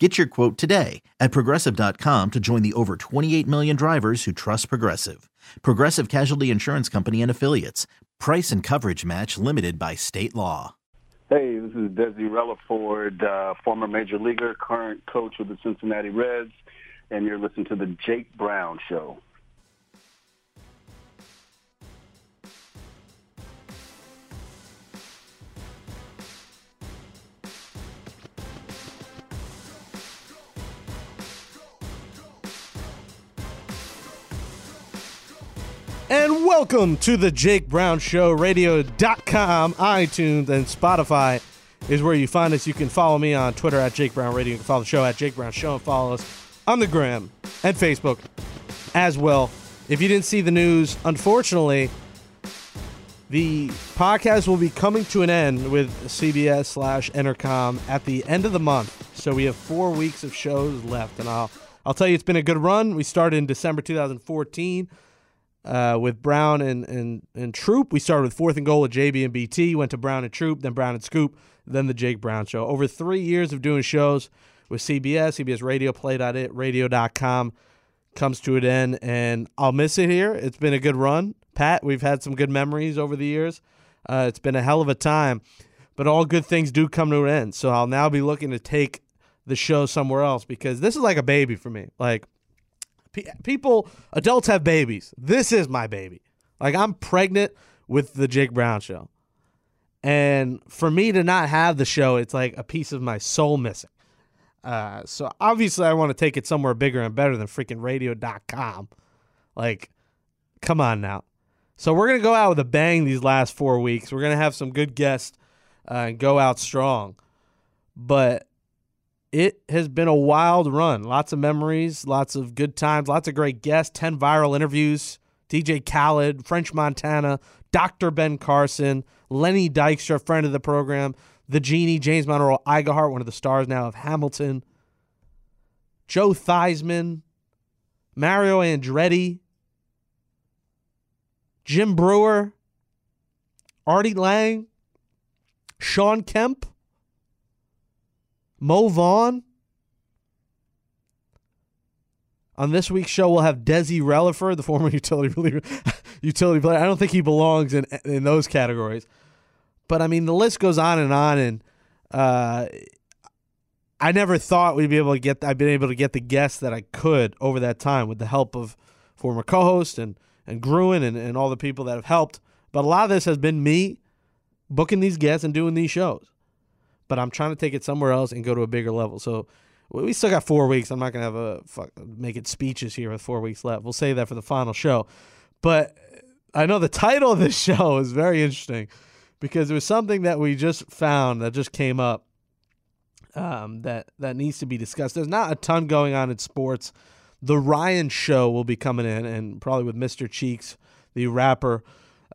Get your quote today at progressive.com to join the over 28 million drivers who trust Progressive. Progressive Casualty Insurance Company and Affiliates. Price and coverage match limited by state law. Hey, this is Desi Relaford, uh, former major leaguer, current coach with the Cincinnati Reds, and you're listening to the Jake Brown Show. And welcome to the Jake Brown Show, radio.com, iTunes, and Spotify is where you find us. You can follow me on Twitter at Jake Brown Radio. You can follow the show at Jake Brown Show and follow us on the gram and Facebook as well. If you didn't see the news, unfortunately, the podcast will be coming to an end with CBS slash Entercom at the end of the month. So we have four weeks of shows left, and I'll I'll tell you it's been a good run. We started in December 2014 uh, with Brown and, and and Troop. We started with fourth and goal with JB and BT. Went to Brown and Troop, then Brown and Scoop, then the Jake Brown Show. Over three years of doing shows with CBS, CBS Radio, Play.it, Radio.com comes to an end, and I'll miss it here. It's been a good run, Pat. We've had some good memories over the years. Uh, it's been a hell of a time, but all good things do come to an end. So I'll now be looking to take the show somewhere else because this is like a baby for me. Like pe- people, adults have babies. This is my baby. Like I'm pregnant with the Jake Brown show. And for me to not have the show, it's like a piece of my soul missing. Uh, so obviously, I want to take it somewhere bigger and better than freaking radio.com. Like, come on now. So we're going to go out with a bang these last four weeks. We're going to have some good guests uh, and go out strong. But it has been a wild run. Lots of memories, lots of good times, lots of great guests, 10 viral interviews. DJ Khaled, French Montana, Dr. Ben Carson, Lenny Dykstra, friend of the program, the Genie, James Monroe Iglehart, one of the stars now of Hamilton, Joe Theismann, Mario Andretti, Jim Breuer, Artie Lang, Shawn Kemp, Mo Vaughn. On this week's show, we'll have Desi Relaford, the former utility utility player. I don't think he belongs in in those categories, but I mean the list goes on and on. And uh, I never thought we'd be able to get. I've been able to get the guests that I could over that time with the help of former co-host and and Gruen and, and all the people that have helped. But a lot of this has been me booking these guests and doing these shows. But I'm trying to take it somewhere else and go to a bigger level. So we still got four weeks. I'm not gonna have a fuck, make it speeches here with four weeks left. We'll save that for the final show. But I know the title of this show is very interesting because it was something that we just found that just came up um, that that needs to be discussed. There's not a ton going on in sports. The Ryan Show will be coming in, and probably with Mr. Cheeks, the rapper,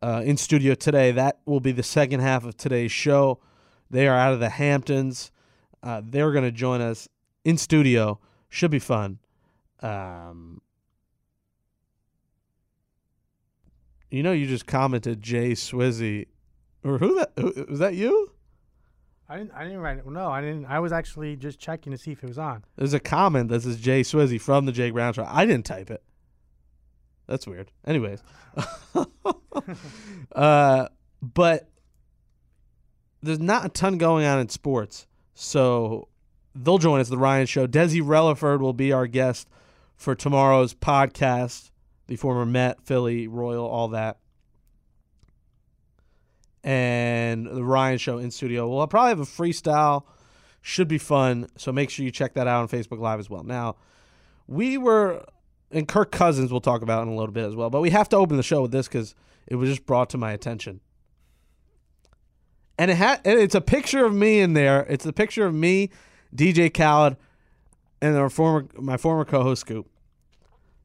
uh, in studio today. That will be the second half of today's show. They are out of the Hamptons. Uh, they're going to join us in studio. Should be fun. Um, you know, you just commented Jay Swizzy, or who that who, was that you? I didn't. I didn't write it. No, I didn't. I was actually just checking to see if it was on. There's a comment that says Jay Swizzy from the Jake Brown Show. I didn't type it. That's weird. Anyways, uh, but there's not a ton going on in sports, so they'll join us. The Ryan Show. Desi Relaford will be our guest for tomorrow's podcast. The former Met, Philly, Royal, all that. And the Ryan Show in studio. We'll probably have a freestyle. Should be fun. So make sure you check that out on Facebook Live as well. Now, we were, and Kirk Cousins we'll talk about in a little bit as well, but we have to open the show with this because it was just brought to my attention and it had and it's a picture of me in there. It's a picture of me, DJ Khaled, and our former my former co-host Scoop.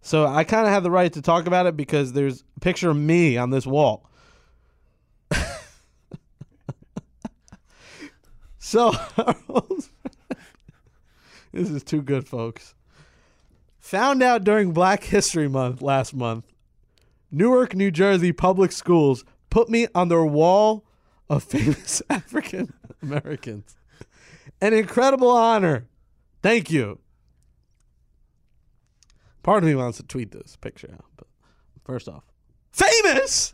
So I kind of have the right to talk about it because there's a picture of me on this wall. so this is too good, folks. Found out during Black History Month last month, Newark, New Jersey public schools put me on their wall of famous African Americans. An incredible honor. Thank you. Part of me wants to tweet this picture out, but first off, famous.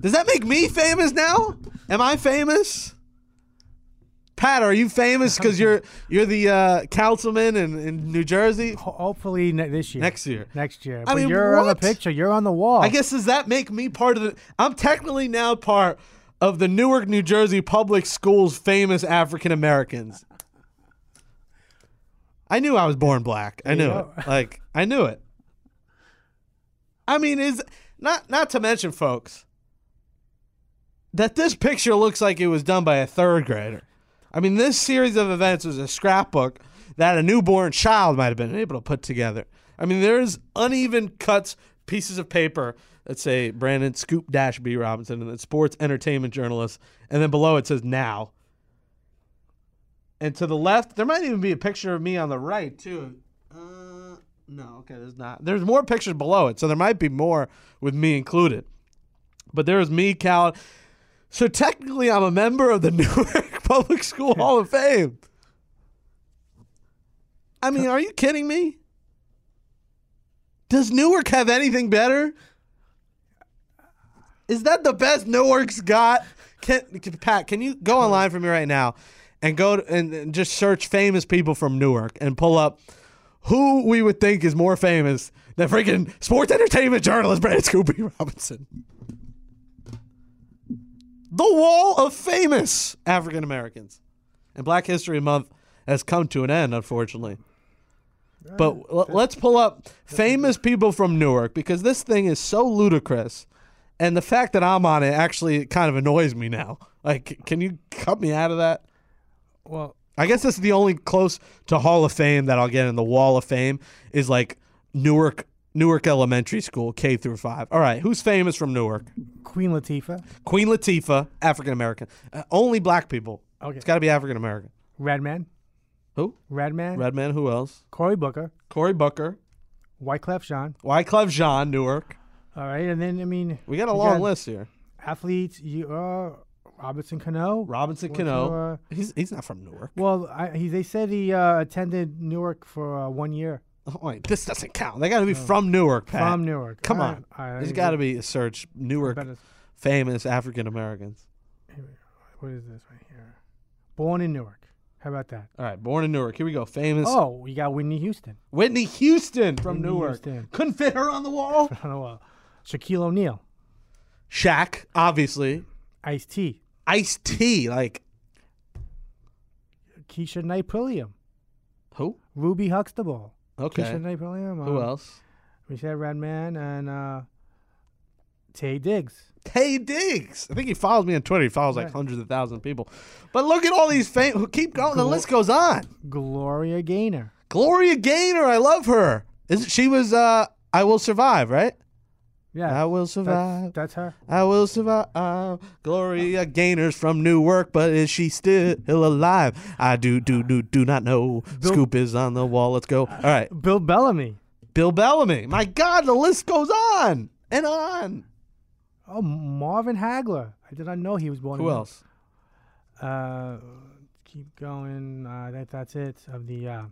Does that make me famous now? Am I famous? Pat, are you famous because you're you're the uh, councilman in, in New Jersey hopefully ne- this year. next year? Next year. I But mean, you're on the picture. You're on the wall. I guess does that make me part of the? I'm technically now part of the Newark, New Jersey public schools famous African Americans. I knew I was born black. I knew you it. Like I knew it. I mean, is not not to mention, folks, that this picture looks like it was done by a third grader. I mean, this series of events was a scrapbook that a newborn child might have been able to put together. I mean, there's uneven cuts, pieces of paper that say Brandon Scoop Dash B Robinson and then sports entertainment journalist, and then below it says now. And to the left, there might even be a picture of me on the right too. Uh, no, okay, there's not. There's more pictures below it, so there might be more with me included. But there was me, Cal. So technically, I'm a member of the Newark Public School Hall of Fame. I mean, are you kidding me? Does Newark have anything better? Is that the best Newark's got? Can, can- Pat, can you go online for me right now and go to, and, and just search famous people from Newark and pull up who we would think is more famous than freaking sports entertainment journalist Brandon Scooby Robinson? The wall of famous African Americans. And Black History Month has come to an end, unfortunately. But l- let's pull up famous people from Newark because this thing is so ludicrous. And the fact that I'm on it actually kind of annoys me now. Like, can you cut me out of that? well, I guess this is the only close to Hall of Fame that I'll get in the Wall of Fame is like Newark Newark Elementary School K through 5. All right, who's famous from Newark? Queen Latifah, Queen Latifah, African American. Uh, only black people. Okay. It's got to be African American. Redman, Who? Redman, Redman, who else? Cory Booker, Cory Booker, Wyclef Jean. Wyclef Jean, Newark. All right, and then I mean We got a long got- list here. athletes. You uh, Robinson Cano. Robinson Cano. uh, he's he's not from Newark. well, I, he they said he uh, attended Newark for uh, one year Oh, wait, this doesn't count. They got to be from Newark, Pat. from Newark. Come All on. right, right, There's got to be a search Newark famous African Americans. What is this right here? Born in Newark. How about that? All right, born in Newark. Here we go. Famous Oh, we got Whitney Houston. Whitney Houston from Whitney Newark. Houston. Couldn't fit her on the wall. I don't know. Uh, Shaquille O'Neal, Shaq, obviously. Ice T, Ice T, like Keshia Knight Pulliam, who? Ruby Huxtable. Okay. Keshia Knight Pulliam. Who um, else? We said Redman and uh, Taye Diggs. Taye Diggs. I think he follows me on Twitter. He follows like Right. hundreds of thousands of people. But look at all these fame who keep going. The Glo- list goes on. Gloria Gaynor. Gloria Gaynor, I love her. Is she was uh I will survive, right? Yeah. I will survive. That's, that's her. I will survive. Gloria Gaynor's from Newark, but is she still alive? I do do do do not know. Bill- Scoop is on the wall. Let's go. All right. Bill Bellamy. Bill Bellamy. My God, the list goes on and on. Oh, Marvin Hagler. I did not know he was born. Who in else? Uh, keep going. Uh, that that's it of the uh,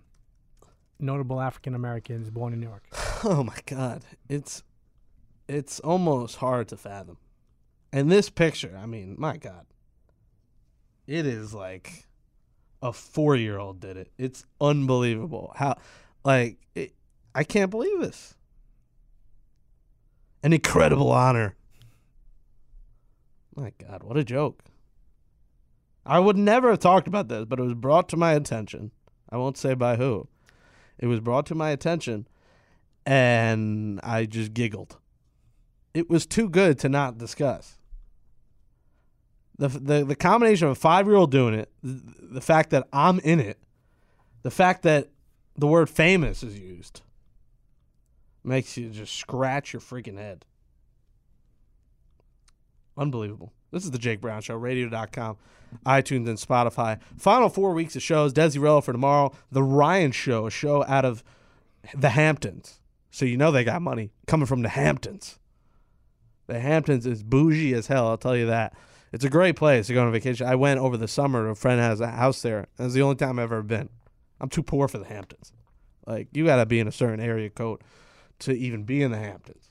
notable African Americans born in New York. Oh my God, it's it's almost hard to fathom. And this picture, I mean, my God, it is like a four-year-old did it. It's unbelievable how, like, it, I can't believe this. An incredible honor. My God, what a joke. I would never have talked about this, but it was brought to my attention. I won't say by who. It was brought to my attention, and I just giggled. It was too good to not discuss. The, the, the combination of a five year old doing it, the, the fact that I'm in it, the fact that the word famous is used, makes you just scratch your freaking head. Unbelievable. This is the Jake Brown Show, radio.com, iTunes, and Spotify. Final four weeks of shows. Desi Relaford tomorrow. The Ryan Show, a show out of the Hamptons. So you know they got money coming from the Hamptons. The Hamptons is bougie as hell, I'll tell you that. It's a great place to go on vacation. I went over the summer. A friend has a house there. It's the only time I've ever been. I'm too poor for the Hamptons. Like you got to be in a certain area code to even be in the Hamptons.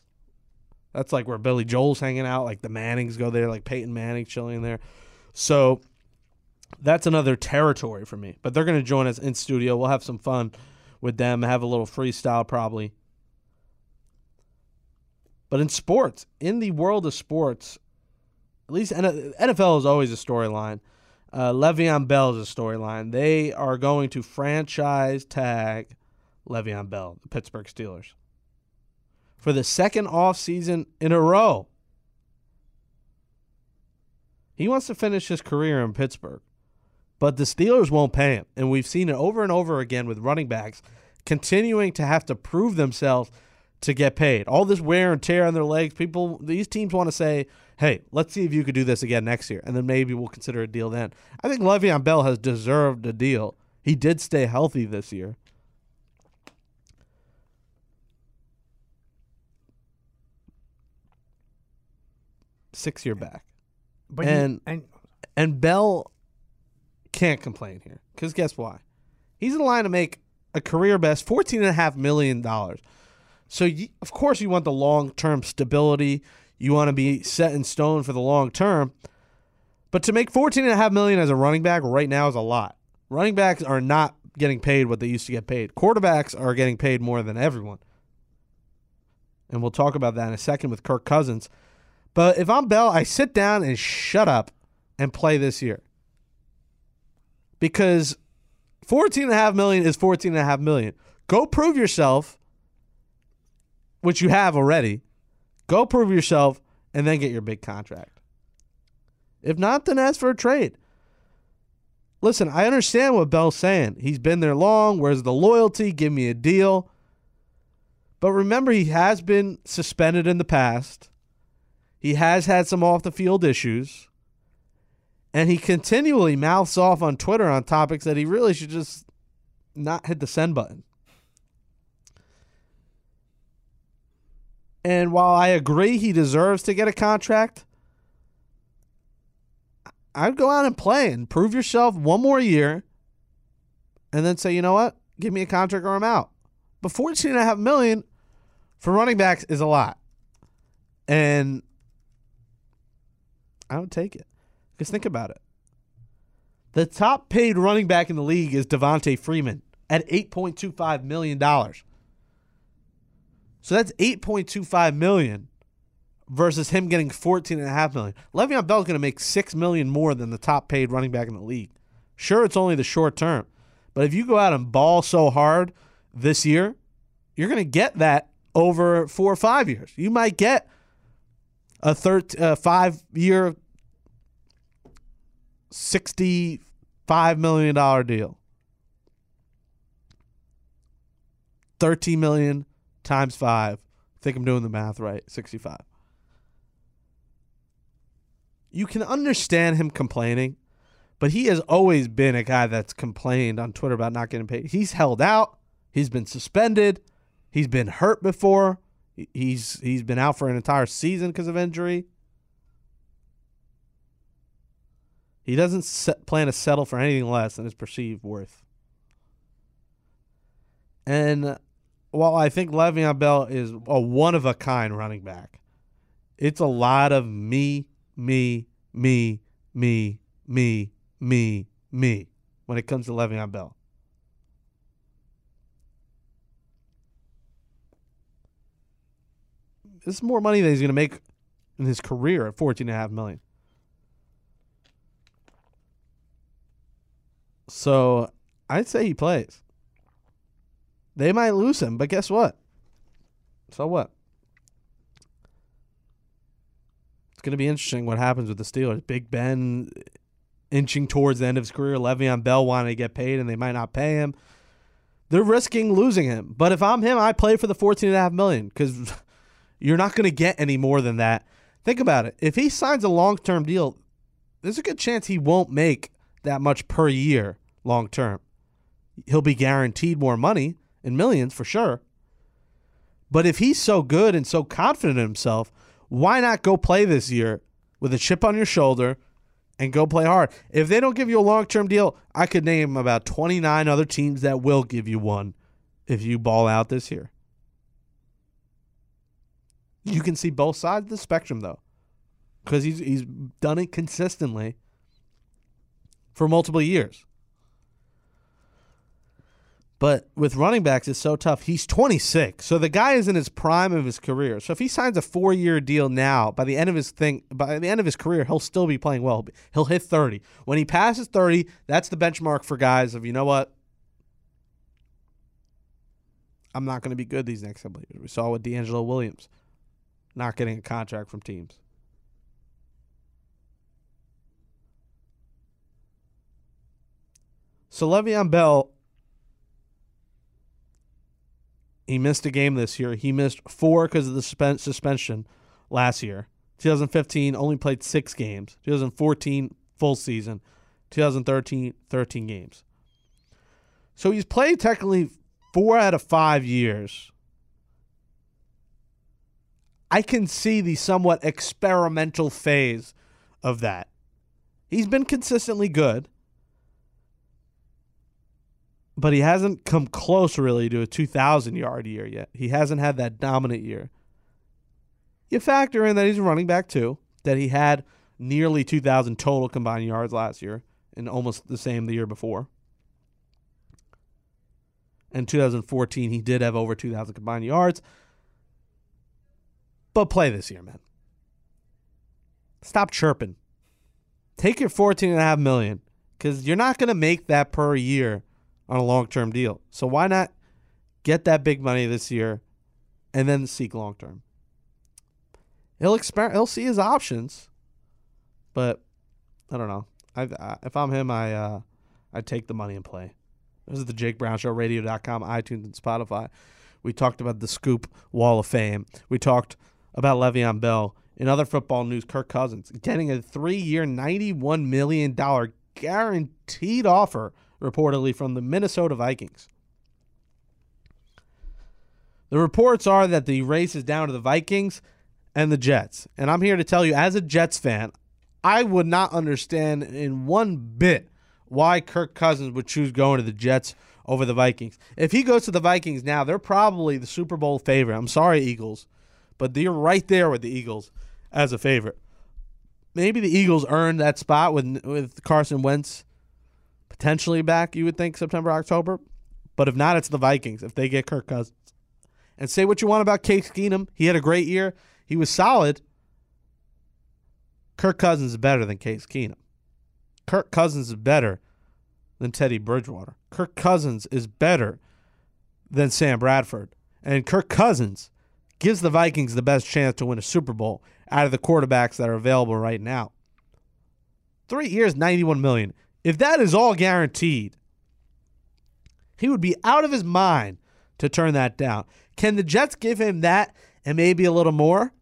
That's like where Billy Joel's hanging out. Like the Mannings go there. Like Peyton Manning chilling there. So that's another territory for me. But they're going to join us in studio. We'll have some fun with them. Have a little freestyle probably. But in sports, in the world of sports, at least NFL is always a storyline. Uh, Le'Veon Bell is a storyline. They are going to franchise tag Le'Veon Bell, the Pittsburgh Steelers, for the second off season in a row. He wants to finish his career in Pittsburgh, but the Steelers won't pay him. And we've seen it over and over again with running backs continuing to have to prove themselves to get paid. All this wear and tear on their legs, people, these teams want to say, hey, let's see if you could do this again next year, and then maybe we'll consider a deal then. I think Le'Veon Bell has deserved a deal. He did stay healthy this year. Six year back. But And- he, and And Bell can't complain here. Because guess why? He's in line to make a career best $14.5 million. So, you, of course, you want the long term stability. You want to be set in stone for the long term. But to make 14.5 million as a running back right now is a lot. Running backs are not getting paid what they used to get paid. Quarterbacks are getting paid more than everyone. And we'll talk about that in a second with Kirk Cousins. But if I'm Bell, I sit down and shut up and play this year. Because 14.5 million is 14.5 million. Go prove yourself, which you have already. Go prove yourself and then get your big contract. If not, then ask for a trade. Listen, I understand what Bell's saying. He's been there long. Where's the loyalty? Give me a deal. But remember, he has been suspended in the past. He has had some off the field issues. And he continually mouths off on Twitter on topics that he really should just not hit the send button. And while I agree he deserves to get a contract, I'd go out and play and prove yourself one more year and then say, you know what? Give me a contract or I'm out. But 14 and a half million for running backs is a lot. And I would take it. Because think about it. The top paid running back in the league is Devonta Freeman at $8.25 million. So that's 8.25 million versus him getting 14.5 million. Le'Veon Bell's going to make 6 million more than the top paid running back in the league. Sure, it's only the short term. But if you go out and ball so hard this year, you're going to get that over four or five years. You might get a third, uh, five year, $65 million deal. 13 million times five. I think I'm doing the math right. 65. You can understand him complaining, but he has always been a guy that's complained on Twitter about not getting paid. He's held out. He's been suspended. He's been hurt before. He- He's he's been out for an entire season because of injury. He doesn't set, plan to settle for anything less than his perceived worth. And while I think Le'Veon Bell is a one of a kind running back, it's a lot of me, me, me, me, me, me, me when it comes to Le'Veon Bell. This is more money than he's going to make in his career at fourteen and a half million. So I'd say he plays. They might lose him, but guess what? So what? It's going to be interesting what happens with the Steelers. Big Ben inching towards the end of his career. Le'Veon Bell wanting to get paid, and they might not pay him. They're risking losing him. But if I'm him, I play for the fourteen and a half million because you're not going to get any more than that Think about it. If he signs a long term deal, there's a good chance he won't make that much per year long term. He'll be guaranteed more money in millions for sure. But if he's so good and so confident in himself, why not go play this year with a chip on your shoulder and go play hard? If they don't give you a long term deal, I could name about 29 other teams that will give you one if you ball out this year. You can see both sides of the spectrum though, because he's he's done it consistently for multiple years. But with running backs, it's so tough. He's 26, so the guy is in his prime of his career. So if he signs a four-year deal now, by the end of his thing, by the end of his career, he'll still be playing well. He'll hit 30. When he passes 30, that's the benchmark for guys of you know what, I'm not going to be good these next couple years. We saw with DeAngelo Williams not getting a contract from teams. So Le'Veon Bell, he missed a game this year. He missed four because of the suspension last year. 2015 only played six games. 2014 full season. 2013 13 games. So he's played technically four out of five years. I can see the somewhat experimental phase of that. He's been consistently good, but he hasn't come close really to a 2,000 yard year yet. He hasn't had that dominant year. You factor in that he's a running back too, that he had nearly 2,000 total combined yards last year and almost the same the year before. In 2014, he did have over 2,000 combined yards. But play this year, man. Stop chirping. Take your 14 and a half million because you're not going to make that per year on a long term deal. So why not get that big money this year and then seek long term? He'll exper- he'll see his options, but I don't know. I, I if I'm him, I uh, I take the money and play. This is the Jake Brown Show, radio.com, iTunes, and Spotify. We talked about the Scoop Wall of Fame. We talked about Le'Veon Bell. In other football news, Kirk Cousins getting a three year, $91 million guaranteed offer, reportedly from the Minnesota Vikings. The reports are that the race is down to the Vikings and the Jets. And I'm here to tell you, as a Jets fan, I would not understand in one bit why Kirk Cousins would choose going to the Jets over the Vikings. If he goes to the Vikings now, they're probably the Super Bowl favorite. I'm sorry, Eagles, but they're right there with the Eagles as a favorite. Maybe the Eagles earned that spot with with Carson Wentz potentially back. You would think September, October, but if not, it's the Vikings if they get Kirk Cousins. And say what you want about Case Keenum, he had a great year. He was solid. Kirk Cousins is better than Case Keenum. Kirk Cousins is better than Teddy Bridgewater. Kirk Cousins is better than Sam Bradford. And Kirk Cousins gives the Vikings the best chance to win a Super Bowl out of the quarterbacks that are available right now. Three years, 91 million. If that is all guaranteed, he would be out of his mind to turn that down. Can the Jets give him that and maybe a little more?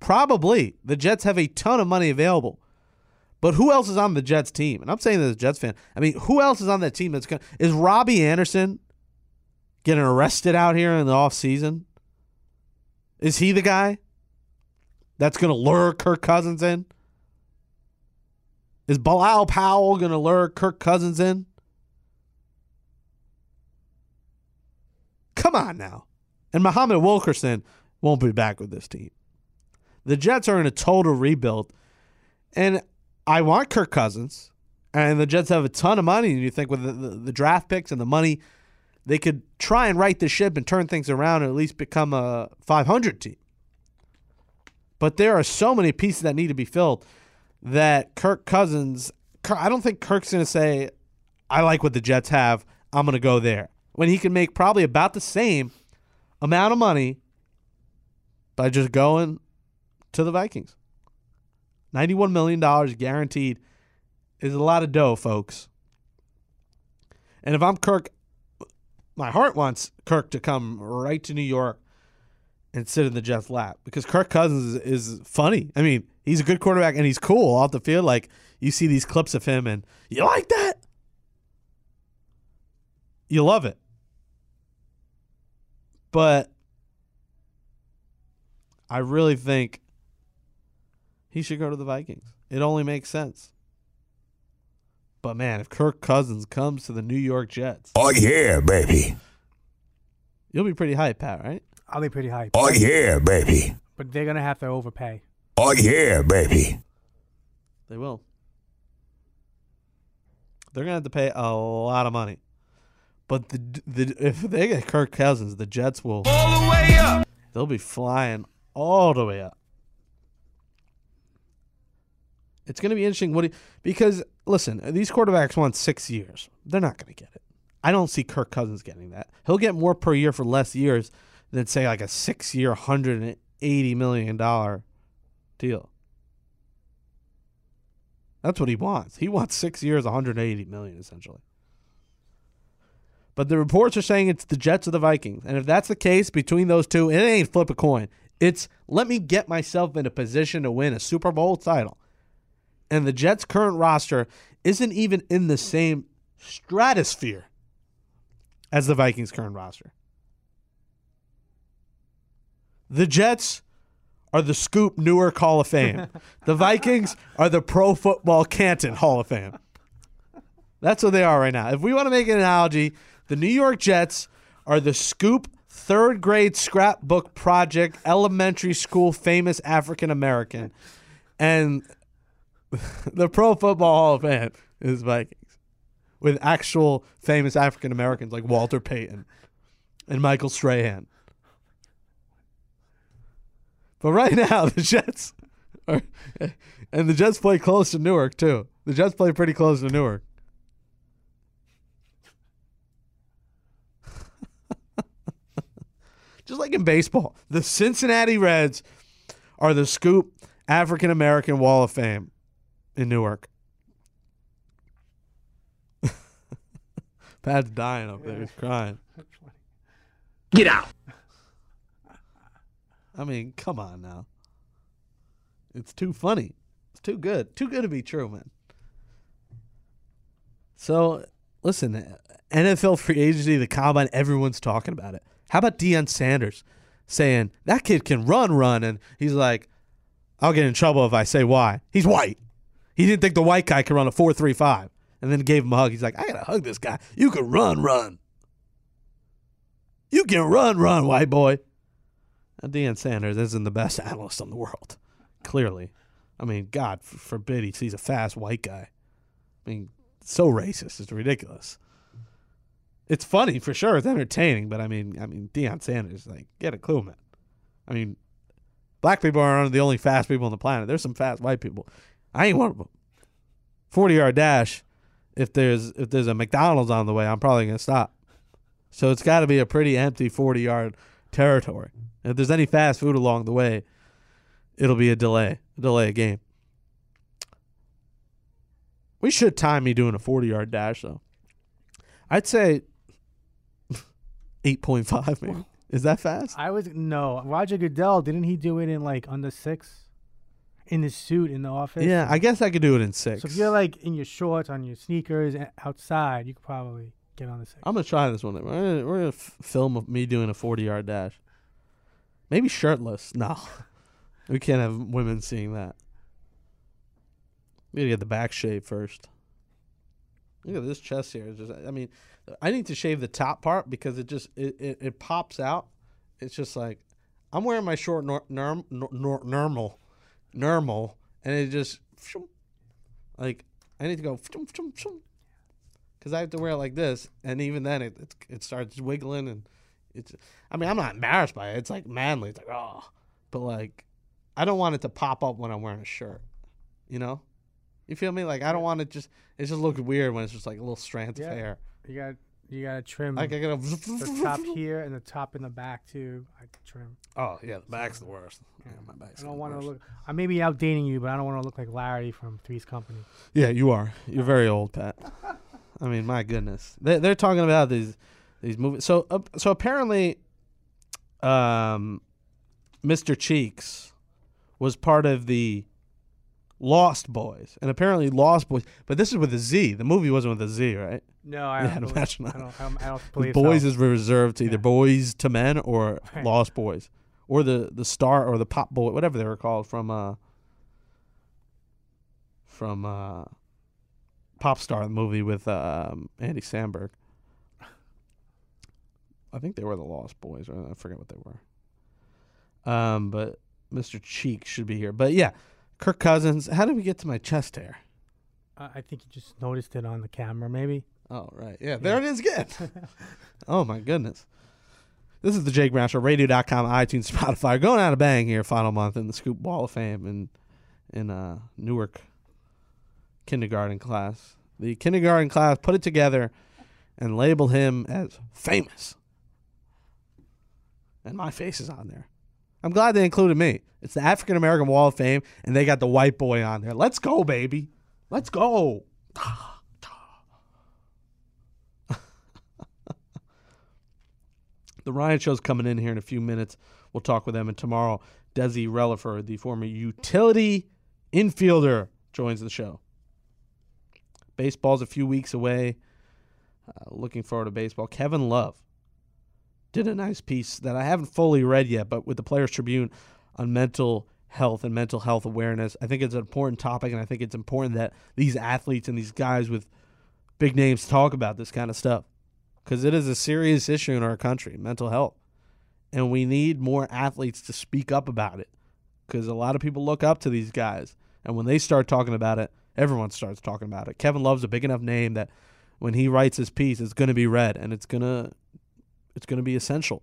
Probably. The Jets have a ton of money available. But who else is on the Jets team? And I'm saying this as a Jets fan. I mean, who else is on that team that's going is Robbie Anderson getting arrested out here in the off season? Is he the guy that's going to lure Kirk Cousins in? Is Bilal Powell going to lure Kirk Cousins in? Come on now. And Muhammad Wilkerson won't be back with this team. The Jets are in a total rebuild. And I want Kirk Cousins, and the Jets have a ton of money. And you think with the, the, the, draft picks and the money, they could try and right the ship and turn things around and at least become a 500 team. But there are so many pieces that need to be filled that Kirk Cousins, I don't think Kirk's going to say, I like what the Jets have. I'm going to go there. When he can make probably about the same amount of money by just going to the Vikings. $91 million guaranteed is a lot of dough, folks. And if I'm Kirk, my heart wants Kirk to come right to New York and sit in the Jets' lap because Kirk Cousins is, funny. I mean, he's a good quarterback and he's cool off the field. Like you see these clips of him and you like that. You love it. But I really think he should go to the Vikings. It only makes sense. But man, if Kirk Cousins comes to the New York Jets, Oh yeah, baby. you'll be pretty hyped, Pat, right? I'll be pretty hyped. Oh yeah, baby. But they're gonna have to overpay. Oh yeah, baby. They will. They're gonna have to pay a lot of money. But the the if they get Kirk Cousins, the Jets will all the way up. They'll be flying all the way up. It's gonna be interesting. What he, because listen, these quarterbacks want six years. They're not gonna get it. I don't see Kirk Cousins getting that. He'll get more per year for less years than say like a six-year, hundred and eighty million dollar deal. That's what he wants. He wants six years, 180 million essentially. But the reports are saying it's the Jets or the Vikings, and if that's the case between those two, it ain't flip a coin. It's let me get myself in a position to win a Super Bowl title. And the Jets' current roster isn't even in the same stratosphere as the Vikings' current roster. The Jets are the Scoop Newark Hall of Fame. the Vikings are the Pro Football Canton Hall of Fame. That's what they are right now. If we want to make an analogy, the New York Jets are the Scoop third grade scrapbook project elementary school famous African American. And the Pro Football Hall of Fame is Vikings with actual famous African Americans like Walter Payton and Michael Strahan. But right now, the Jets are, and the Jets play close to Newark too. The Jets play pretty close to Newark. Just like in baseball, the Cincinnati Reds are the Scoop African American Wall of Fame in Newark. Pat's dying up there. He's crying. Get out. I mean, come on now. It's too funny. It's too good. Too good to be true, man. So, listen, NFL free agency, the combine, everyone's talking about it. How about Deion Sanders saying that kid can run, run, and he's like, I'll get in trouble if I say why. He's white. He didn't think the white guy could run a four three five, and then gave him a hug. He's like, I gotta hug this guy. You can run, run. You can run, run, white boy. Deion Sanders isn't the best analyst in the world. Clearly, I mean, God forbid he sees a fast white guy. I mean, so racist. It's ridiculous. It's funny for sure. It's entertaining, but I mean, I mean, Deion Sanders, like, get a clue, man. I mean, black people aren't the only fast people on the planet. There's some fast white people. I ain't one of them. Forty yard dash. If there's if there's a McDonald's on the way, I'm probably gonna stop. So it's got to be a pretty empty forty yard territory. If there's any fast food along the way, it'll be a delay, a delay a game. We should time me doing a 40 yard dash, though. I'd say 8.5, maybe. Is that fast? I was no Roger Goodell. Didn't he do it in like under six? In his suit in the office. Yeah, I guess I could do it in six. So if you're like in your shorts, on your sneakers, outside, you could probably get on the six. I'm to try this one. We're going we're gonna f- film me doing a 40 yard dash. Maybe shirtless. No. We can't have women seeing that. We gotta get the back shave first. Look at this chest here. It's just, I mean, I need to shave the top part because it just it, it, it pops out. It's just like I'm wearing my short nor, norm, nor, nor, normal, normal, and it just like I need to go because I have to wear it like this, and even then it it, it starts wiggling and it's. I mean, I'm not embarrassed by it. It's like manly. It's like oh, but like I don't want it to pop up when I'm wearing a shirt. You know, you feel me? Like I don't want it just. It just looks weird when it's just like a little strands Yeah. of hair. You got you got to trim Like I gotta. the top here and the top in the back too. I trim. Oh yeah, the back's the worst. Yeah, my back's I don't want to look. I may be outdating you, but I don't want to look like Larry from Three's Company. Yeah, you are. You're very old, Pat. I mean, my goodness. They they're talking about these these movies. So uh, so apparently, um, Mr. Cheeks was part of the Lost Boys, and apparently Lost Boys. But this is with a Z. The movie wasn't with a Z, right? No, I Yeah, don't, believe, imagine I don't, I don't, I don't believe boys so. is reserved to either Yeah. Boyz II Men or Right. Lost Boys, or the the Star or the Pop Boy, whatever they were called from uh from uh Pop Star, in the movie with um, Andy Samberg. I think they were the Lost Boys, or I forget what they were. Um, but Mr. Cheek should be here. But yeah, Kirk Cousins. How did we get to my chest hair? Uh, I think you just noticed it on the camera, maybe. Oh, right. Yeah, there it is again. oh, my goodness. This is the Jake Brown Show, radio.com, iTunes, Spotify. Going out of bang here, final month in the Scoop Wall of Fame in, in uh, Newark kindergarten class. The kindergarten class put it together and labeled him as famous. And my face is on there. I'm glad they included me. It's the African American Wall of Fame, and they got the white boy on there. Let's go, baby. Let's go. The Ryan Show's coming in here in a few minutes. We'll talk with them. And tomorrow, Desi Relaford, the former utility infielder, joins the show. Baseball's a few weeks away. Uh, looking forward to baseball. Kevin Love did a nice piece that I haven't fully read yet, but with the Players Tribune on mental health and mental health awareness. I think it's an important topic, and I think it's important that these athletes and these guys with big names talk about this kind of stuff because it is a serious issue in our country, mental health. And we need more athletes to speak up about it because a lot of people look up to these guys. And when they start talking about it, everyone starts talking about it. Kevin Love's a big enough name that when he writes his piece, it's going to be read and it's going to it's going to be essential.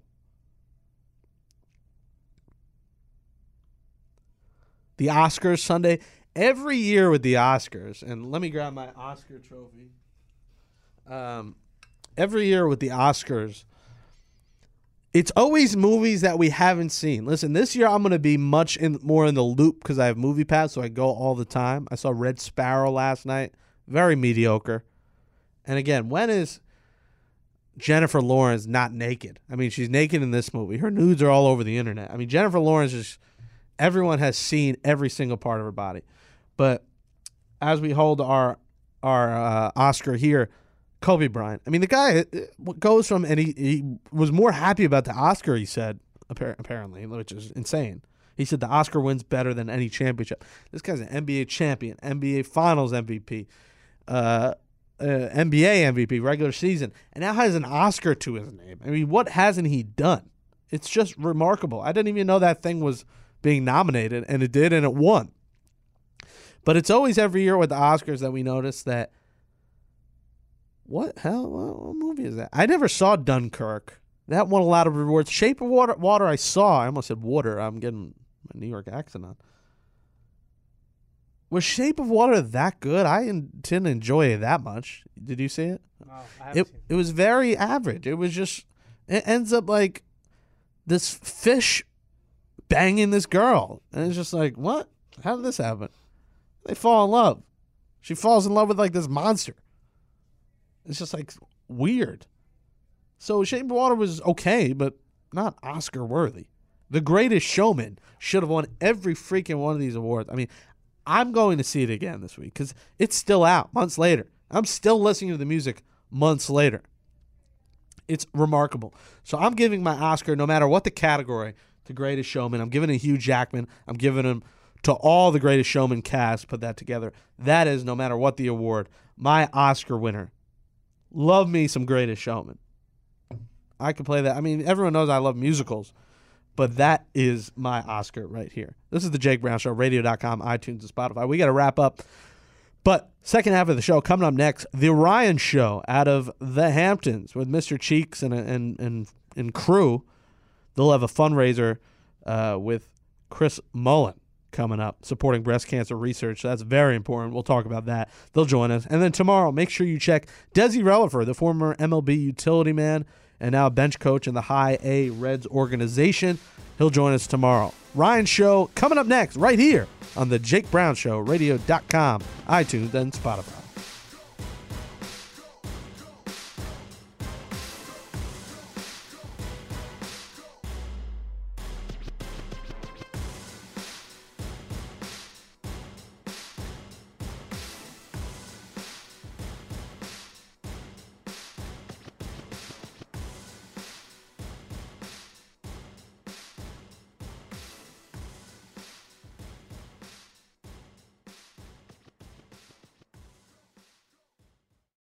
The Oscars Sunday, every year with the Oscars, and let me grab my Oscar trophy. Um, every year with the Oscars, it's always movies that we haven't seen. Listen, this year I'm going to be much in more in the loop because I have MoviePass, so I go all the time. I saw Red Sparrow last night, very mediocre. And again, when is Jennifer Lawrence not naked? I mean, she's naked in this movie. Her nudes are all over the internet. I mean, Jennifer Lawrence is everyone has seen every single part of her body. But as we hold our our uh, Oscar here, Kobe Bryant. I mean, the guy uh, goes from and he, he was more happy about the Oscar. He said apparently, which is insane. He said the Oscar wins better than any championship. This guy's an NBA champion, NBA Finals MVP, uh, uh, NBA MVP, regular season, and now has an Oscar to his name. I mean, what hasn't he done? It's just remarkable. I didn't even know that thing was being nominated, and it did, and it won. But it's always every year with the Oscars that we notice that. What hell? What, what movie is that? I never saw Dunkirk. That won a lot of rewards. Shape of Water. Water. I saw. I almost said water. I'm getting my New York accent on. Was Shape of Water that good? I didn't enjoy it that much. Did you see it? No, I It seen it was very average. It was just. It ends up like this fish banging this girl, and it's just like, what? How did this happen? They fall in love. She falls in love with like this monster. It's just like weird. So Shape of Water was okay, but not Oscar worthy. The Greatest Showman should have won every freaking one of these awards. I mean, I'm going to see it again this week because it's still out months later. I'm still listening to the music months later. It's remarkable. So I'm giving my Oscar, no matter what the category, to Greatest Showman. I'm giving it Hugh Jackman. I'm giving him to all the Greatest Showman cast. Put that together. That is, no matter what the award, my Oscar winner. Love me some Greatest Showman. I could play that. I mean, everyone knows I love musicals, but that is my Oscar right here. This is the Jake Brown Show, radio.com, iTunes, and Spotify. We got to wrap up. But second half of the show coming up next, the Ryan Show out of the Hamptons with Mr. Cheeks and and and, and crew. They'll have a fundraiser uh, with Chris Mullen coming up, supporting breast cancer research. That's very important. We'll talk about that. They'll join us. And then tomorrow, make sure you check Desi Relaford, the former MLB utility man and now bench coach in the High A Reds organization. He'll join us tomorrow. Ryan Show coming up next, right here on the Jake Brown Show, radio.com, iTunes, and Spotify.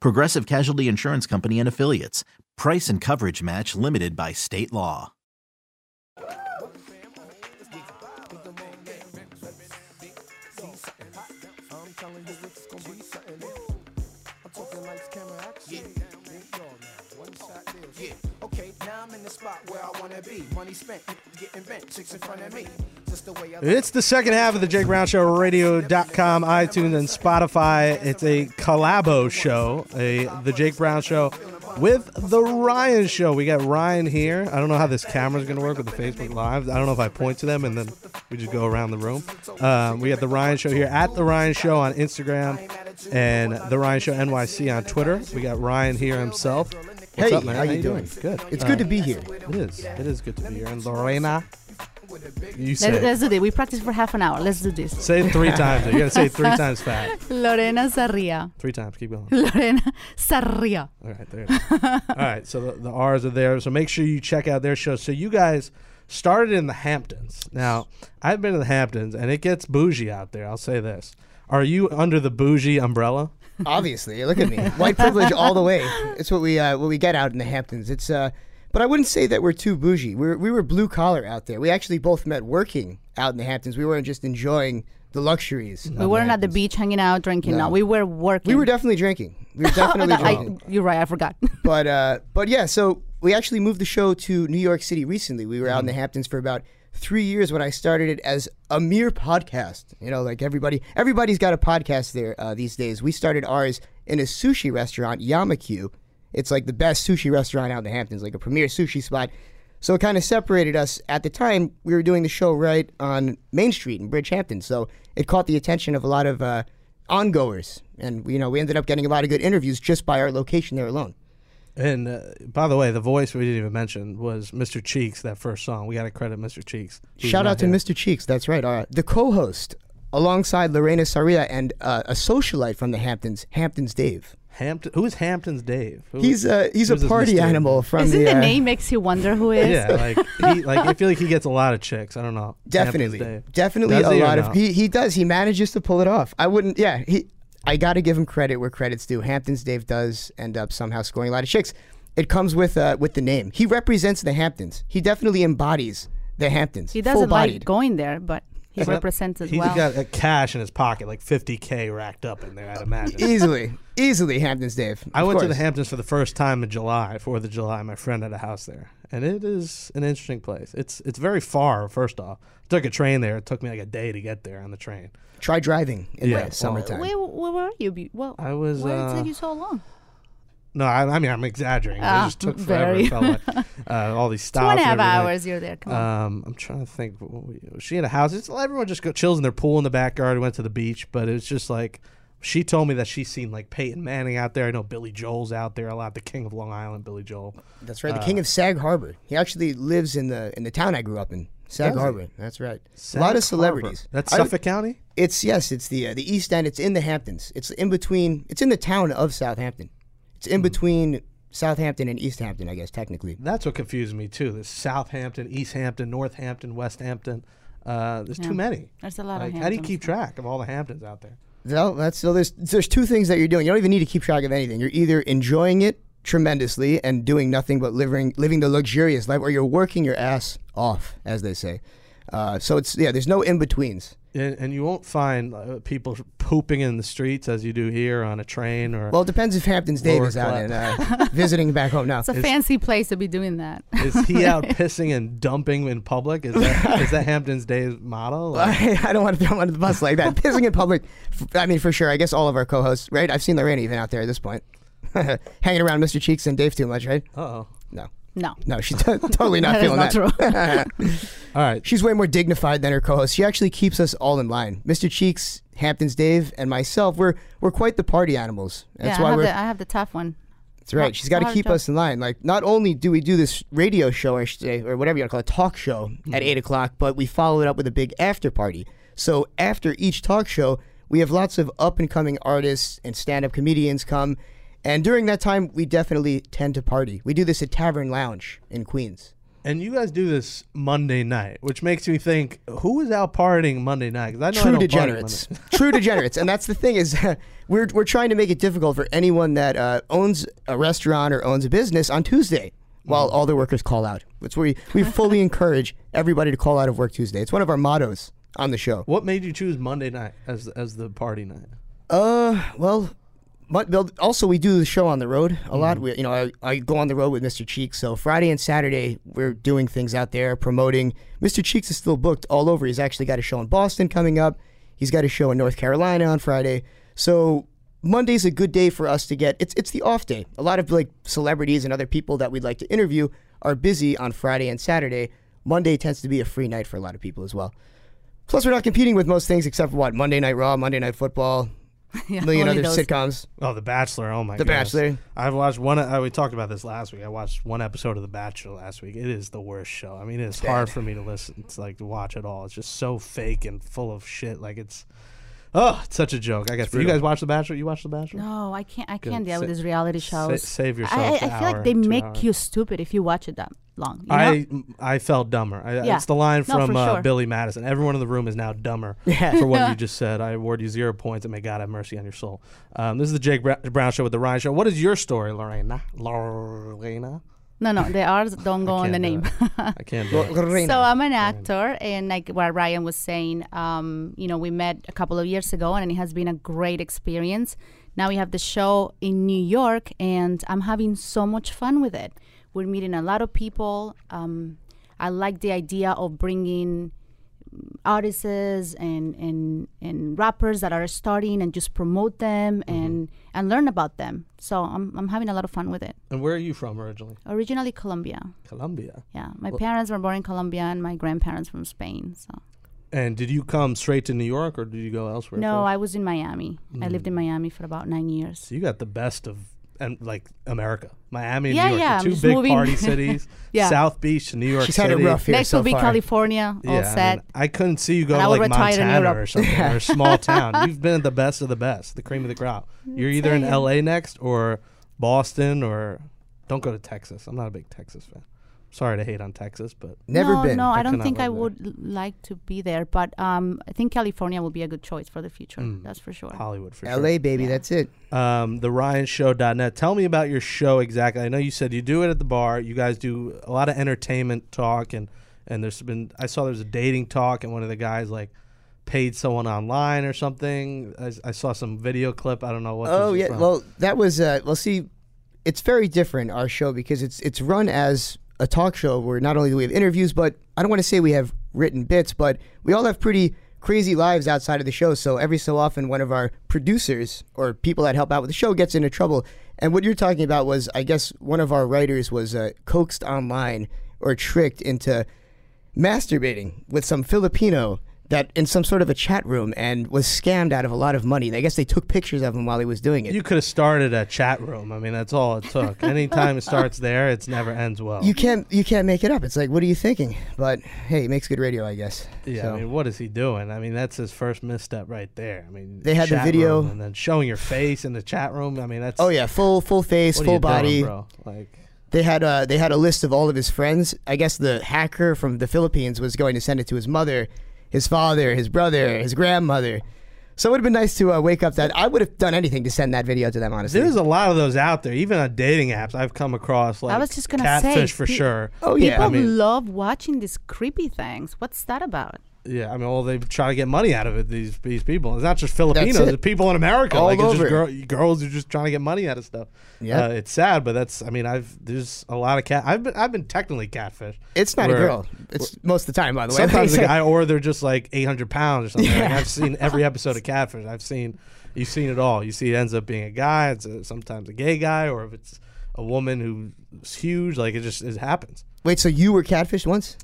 Progressive Casualty Insurance Company and Affiliates. Price and coverage match limited by state law. Okay, now I'm in the spot where I wanna be. Money spent, getting bent, chicks in front of me. Just the way I It's the second half of the Jake Brown Show, radio.com, iTunes, and Spotify. It's a collabo show, a the Jake Brown Show with the Ryan Show. We got Ryan here. I don't know how this camera's going to work with the Facebook Live. I don't know if I point to them and then we just go around the room. Um, we got the Ryan Show here at the Ryan Show on Instagram and the Ryan Show NYC on Twitter. We got Ryan here himself. What's Hey, up, man? how you doing? Good. It's Uh, good to be here. It is. It is good to be here. And Lorena, you say Let, it. us do this. We practice for half an hour. Let's do this. Say it three times. You gotta say it three times fast. Lorena Sarria. Three times. Keep going. Lorena Sarria. All right, there. It is. All right, so the, the R's are there. So make sure you check out their show. So you guys started in the Hamptons. Now I've been in the Hamptons, and it gets bougie out there. I'll say this: Are you under the bougie umbrella? Obviously, look at me, white privilege all the way. It's what we uh, what we get out in the Hamptons. It's uh, but I wouldn't say that we're too bougie. We were, we were blue collar out there. We actually both met working out in the Hamptons. We weren't just enjoying the luxuries. We weren't at the beach hanging out drinking. No, No. we were working. We were definitely drinking. We were definitely I, you're right. I forgot. but uh, but yeah, so we actually moved the show to New York City recently. We were out in the Hamptons for about three years when I started it as a mere podcast. You know, like everybody, everybody's got a podcast there uh, these days. We started ours in a sushi restaurant, Yamakyu. It's like the best sushi restaurant out in the Hamptons, like a premier sushi spot. So it kind of separated us. At the time, we were doing the show right on Main Street in Bridgehampton, so it caught the attention of a lot of uh, ongoers, and you know we ended up getting a lot of good interviews just by our location there alone. And uh, by the way, the voice we didn't even mention was Mr. Cheeks. That first song, we got to credit Mr. Cheeks. Shout out to here. Mr. Cheeks. That's right. Uh, the co-host, alongside Lorena Sarria and uh, a socialite from the Hamptons, Hamptons Dave. Hampton. Who is Hampton's Dave? Who- He's uh, he's a party animal from Isn't the, the uh, name makes you wonder who is? Yeah, like he, like I feel like he gets a lot of chicks. I don't know. Definitely, definitely Does a he or lot no? of he he does. He manages to pull it off. I wouldn't. Yeah, he. I got to give him credit where credit's due. Hamptons Dave does end up somehow scoring a lot of chicks. It comes with uh, with the name. He represents the Hamptons. He definitely embodies the Hamptons. He doesn't like going there, but he represents as He's well. got a cash in his pocket, like 50k racked up in there. I'd imagine. easily, easily Hamptons Dave. I Of went to the. Hamptons for the first time in July, Fourth of July. My friend had a house there, and it is an interesting place. It's it's very far. First off, took a train there. It took me like a day to get there on the train. Try driving in Yeah, the summertime. Where, where were you? Well, I was, Why did uh, it take you so long? No, I, I mean I'm exaggerating. Ah, it just took forever. very. It felt like, uh, all these stops. Two and a half and hours you're there. Come on. Um, I'm trying to think. what She had a house. It's everyone just go chills in their pool in the backyard. Went to the beach, but it was just like she told me that she's seen like Peyton Manning out there. I know Billy Joel's out there a lot. The king of Long Island, Billy Joel. That's right. The Uh, king of Sag Harbor. He actually lives in the in the town I grew up in, Sag Harbor. That's right. Sag a lot of Harbor. celebrities. That's I- Suffolk County. It's yes. It's the uh, the East End. It's in the Hamptons. It's in between. It's in the town of Southampton. It's in between Southampton and East Hampton, I guess technically. That's what confused me too. There's Southampton, East Hampton, Northampton, West Hampton. Uh, there's Yeah. too many. There's a lot Like, of how do you keep track of all the Hamptons out there? Well, that's so. There's there's two things that you're doing. You don't even need to keep track of anything. You're either enjoying it tremendously and doing nothing but living living the luxurious life, or you're working your ass off, as they say. Uh, so it's yeah. There's no in betweens. And, and you won't find uh, people pooping in the streets as you do here on a train or. Well, it depends if Hamptons Dave is out and uh, visiting back home now. It's a is- fancy place to be doing that. is he out pissing and dumping in public? Is that is that Hampton's Days motto? Like, I, I don't want to throw him under the bus like that. Pissing in public. f- I mean, for sure. I guess all of our co-hosts, right? I've seen Lorena even out there at this point, hanging around Mr. Cheeks and Dave too much, right? Uh oh. No, No. no, she's t- totally not That is feeling not that. All right. she's way more dignified than her co-host. She actually keeps us all in line. Mr. Cheeks, Hamptons Dave, and myself, we're we're quite the party animals. That's yeah, I why have, we're the, I have the tough one. That's right. She's got to keep us in line. Like, not only do we do this radio show, I should say, or whatever you want to call it, talk show Mm-hmm. at 8 o'clock, but we follow it up with a big after party. So after each talk show, we have lots of up and coming artists and stand up comedians come. And during that time, we definitely tend to party. We do this at Tavern Lounge in Queens. And you guys do this Monday night, which makes me think, who is out partying Monday night? 'Cause I know I True don't degenerates. True degenerates. And that's the thing is, we're, we're trying to make it difficult for anyone that uh, owns a restaurant or owns a business on Tuesday while Mm-hmm. all their workers call out. It's where we, we fully encourage everybody to call out of work Tuesday. It's one of our mottos on the show. What made you choose Monday night as as the party night? Uh, well, but also we do the show on the road a lot. Mm-hmm. We, you know, I, I go on the road with Mr. Cheeks. So Friday and Saturday we're doing things out there promoting. Mr. Cheeks is still booked all over. He's actually got a show in Boston coming up. He's got a show in North Carolina on Friday. So Monday's a good day for us to get. It's it's the off day. A lot of like celebrities and other people that we'd like to interview are busy on Friday and Saturday. Monday tends to be a free night for a lot of people as well. Plus, we're not competing with most things except for what Monday Night Raw, Monday Night Football, Yeah, million only other those. sitcoms. Oh, The Bachelor. Oh my. The goodness. Bachelor. I've watched one. Uh, we talked about this last week. I watched one episode of The Bachelor last week. It is the worst show. I mean, it's hard for me to listen. It's like to watch it all. It's just so fake and full of shit. Like it's. Oh, it's such a joke. I guess. You guys watch The Bachelor? You watch The Bachelor? No, I can't. I can't deal with Sa- these reality sa- shows. save yourself I, I, I feel hour, like they make hours. you stupid if you watch it that long. You know? I I felt dumber. I, Yeah. It's the line No, from for uh, sure. Billy Madison. Everyone in the room is now dumber Yeah. for what you just said. I award you zero points, and may God have mercy on your soul. Um, this is the Jake Bra- Brown Show with the Ryan Show. What is your story, Lorena? Lorena? No, no, the R's don't go on the name. I can't do it. So I'm an actor, and like what Ryan was saying, um, you know, we met a couple of years ago, and it has been a great experience. Now we have the show in New York, and I'm having so much fun with it. We're meeting a lot of people. Um, I like the idea of bringing artists and, and and rappers that are starting and just promote them mm-hmm. and and learn about them. So I'm I'm having a lot of fun with it. And where are you from originally? Originally Colombia. Colombia. Yeah, my parents were born in Colombia and my grandparents from Spain. So And did you come straight to New York, or did you go elsewhere? no, first? I was in Miami. I lived in mm. Miami for about nine years. So you got the best of and like America, Miami, and Yeah, New York, yeah, the two big moving- party cities. Yeah. South Beach, New York She's City. had it rough here Next so will be far. California, all Yeah, I, set. mean, I couldn't see you go And to like Montana or something or a small town. You've been the best of the best, the cream of the crop. Mm, You're either in. L.A. next or Boston or don't go to Texas. I'm not a big Texas fan. Sorry to hate on Texas, but Never no, been. No, I, I don't think I live there. would like to be there, but um, I think California will be a good choice for the future. Mm. That's for sure. Hollywood for sure. LA, baby, Yeah. that's it. sure. Um, the RyanShow.net. Tell me about your show exactly. I know you said you do it at the bar. You guys do a lot of entertainment talk, and and there's been I saw there's a dating talk, and one of the guys like paid someone online or something. I, I saw some video clip. I don't know what. Oh yeah, from. well that was uh, well see, it's very different our show because it's it's run as a talk show where not only do we have interviews, but I don't want to say we have written bits, but we all have pretty crazy lives outside of the show. So every so often, one of our producers or people that help out with the show gets into trouble. And what you're talking about was, I guess, one of our writers was uh, coaxed online or tricked into masturbating with some Filipino that in some sort of a chat room and was scammed out of a lot of money. I guess they took pictures of him while he was doing it. You could have started a chat room. I mean, that's all it took. Anytime it starts there, it never ends well. You can't you can't make it up. It's like, what are you thinking? But hey, it makes good radio, I guess. yeah, So- I mean, what is he doing? I mean, that's his first misstep right there. I mean, They had the video- and then showing your face in the chat room. I mean, that's oh yeah, full full face, full doing, body. bro. Like, They had uh they had a list of all of his friends. I guess the hacker from the Philippines was going to send it to his mother, his father, his brother, his grandmother. So it would have been nice to uh, wake up that I would have done anything to send that video to them. Honestly, there's a lot of those out there, even on dating apps. I've come across like I was just gonna catfish say, for pe- sure. oh yeah, People I mean- love watching these creepy things. What's that about? Yeah, I mean, well, they try to get money out of it. These these people. It's not just Filipinos. it. It's people in America. All like it's over. just girl, girls are just trying to get money out of stuff. Yeah. uh, it's sad, but that's. I mean, I've there's a lot of cat. I've been I've been technically catfish. it's not a girl. It's most of the time, by the way. Sometimes Like the I said. guy, or they're just like 800 pounds or something. Like, I've seen every episode of Catfish. I've seen, you've seen it all. You see, it ends up being a guy. It's a, sometimes a gay guy, or if it's a woman who's huge. Like it just it happens. Wait, so you were catfished once?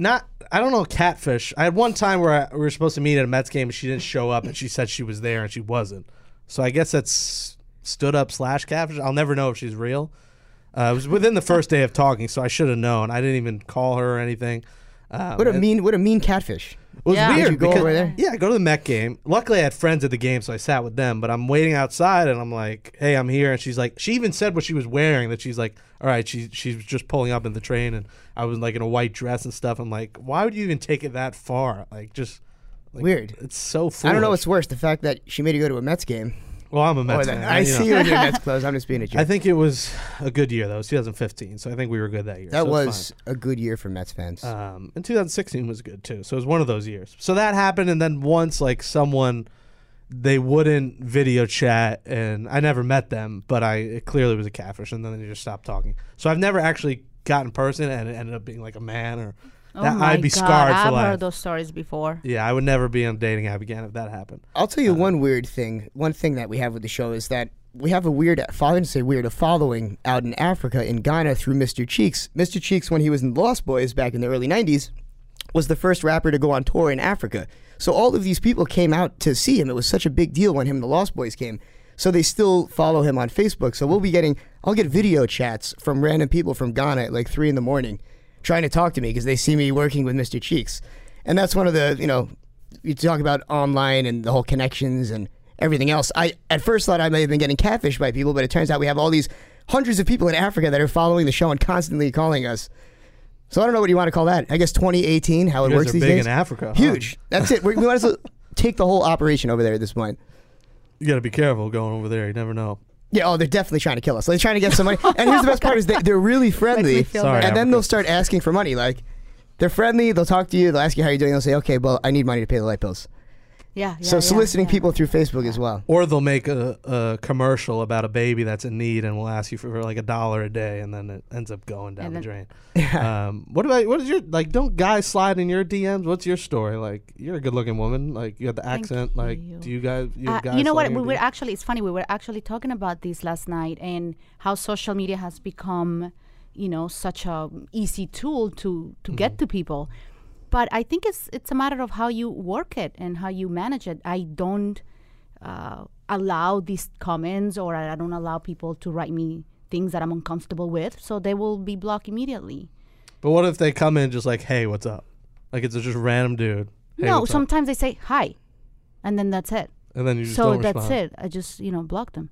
Not, I don't know, catfish. I had one time where I, we were supposed to meet at a Mets game, and she didn't show up, and she said she was there, and she wasn't. So I guess that's stood up slash catfish. I'll never know if she's real. Uh, it was within the first day of talking, so I should have known. I didn't even call her or anything. Um, What a mean, what a mean catfish. It was Yeah. weird. Did you go because- over there? Yeah, I go to the Met game. Luckily, I had friends at the game, so I sat with them. But I'm waiting outside, and I'm like, "Hey, I'm here." And she's like, she even said what she was wearing. That she's like, "All right." She she was just pulling up in the train, and I was like in a white dress and stuff. I'm like, why would you even take it that far? Like, just like, Weird. It's so. Foolish. I don't know what's worse, the fact that she made you go to a Mets game. Well, I'm a Mets fan. I see you in your Mets clothes. I'm just being a joke. I think it was a good year though. It was 2015, so I think we were good that year. that so was a good year for Mets fans. Um, and 2016 was good too. So it was one of those years. So that happened, and then once like someone, they wouldn't video chat, and I never met them, but I it clearly was a catfish, and then they just stopped talking. So I've never actually got in person, and it ended up being like a man or. Oh that, my I'd be God, scarred I've for life. heard those stories before. Yeah, I would never be on dating app again if that happened. I'll tell you uh, one weird thing. One thing that we have with the show is that we have a weird, I didn't say weird, a following out in Africa, in Ghana, through Mr. Cheeks. Mr. Cheeks, when he was in Lost Boyz back in the early 90s, was the first rapper to go on tour in Africa. So all of these people came out to see him. It was such a big deal when him and the Lost Boyz came. So they still follow him on Facebook. So we'll be getting, I'll get video chats from random people from Ghana at like 3 in the morning trying to talk to me because they see me working with Mr. Cheeks. And that's one of the, you know, you talk about online and the whole connections and everything else. I at first thought I may have been getting catfished by people, but it turns out we have all these hundreds of people in Africa that are following the show and constantly calling us. So I don't know what you want to call that. I guess 2018, how it You guys works are these big days. in Africa. huh? Huge. That's it. We, we might as well take the whole operation over there at this point. You got to be careful going over there. You never know. Yeah, oh, they're definitely trying to kill us. They're trying to get some money. And here's the best part is they, they're really friendly. feel Sorry, and then Africa. they'll start asking for money. Like, they're friendly. They'll talk to you. They'll ask you how you're doing. They'll say, okay, well, I need money to pay the light bills. Yeah. yeah so yeah, soliciting yeah. people through Facebook as well. Or they'll make a, a commercial about a baby that's in need and will ask you for like a dollar a day, and then it ends up going down And the then- drain. um, what about what is your like? Don't guys slide in your DMs? What's your story? Like, you're a good-looking woman. Like, you have the Thank accent. Like, you. do you guys? You, Uh, guys you know what? We your were actually, it's funny, we were actually talking about this last night and how social media has become, you know, such a easy tool to, to get to people. But I think it's it's a matter of how you work it and how you manage it. I don't uh, allow these comments or I don't allow people to write me things that I'm uncomfortable with, so they will be blocked immediately. But what if they come in just like, hey, what's up? Like it's a just random dude. Hey, no, what's up? sometimes they say hi, and then that's it. and then you just So that's respond. it. I just you know block them.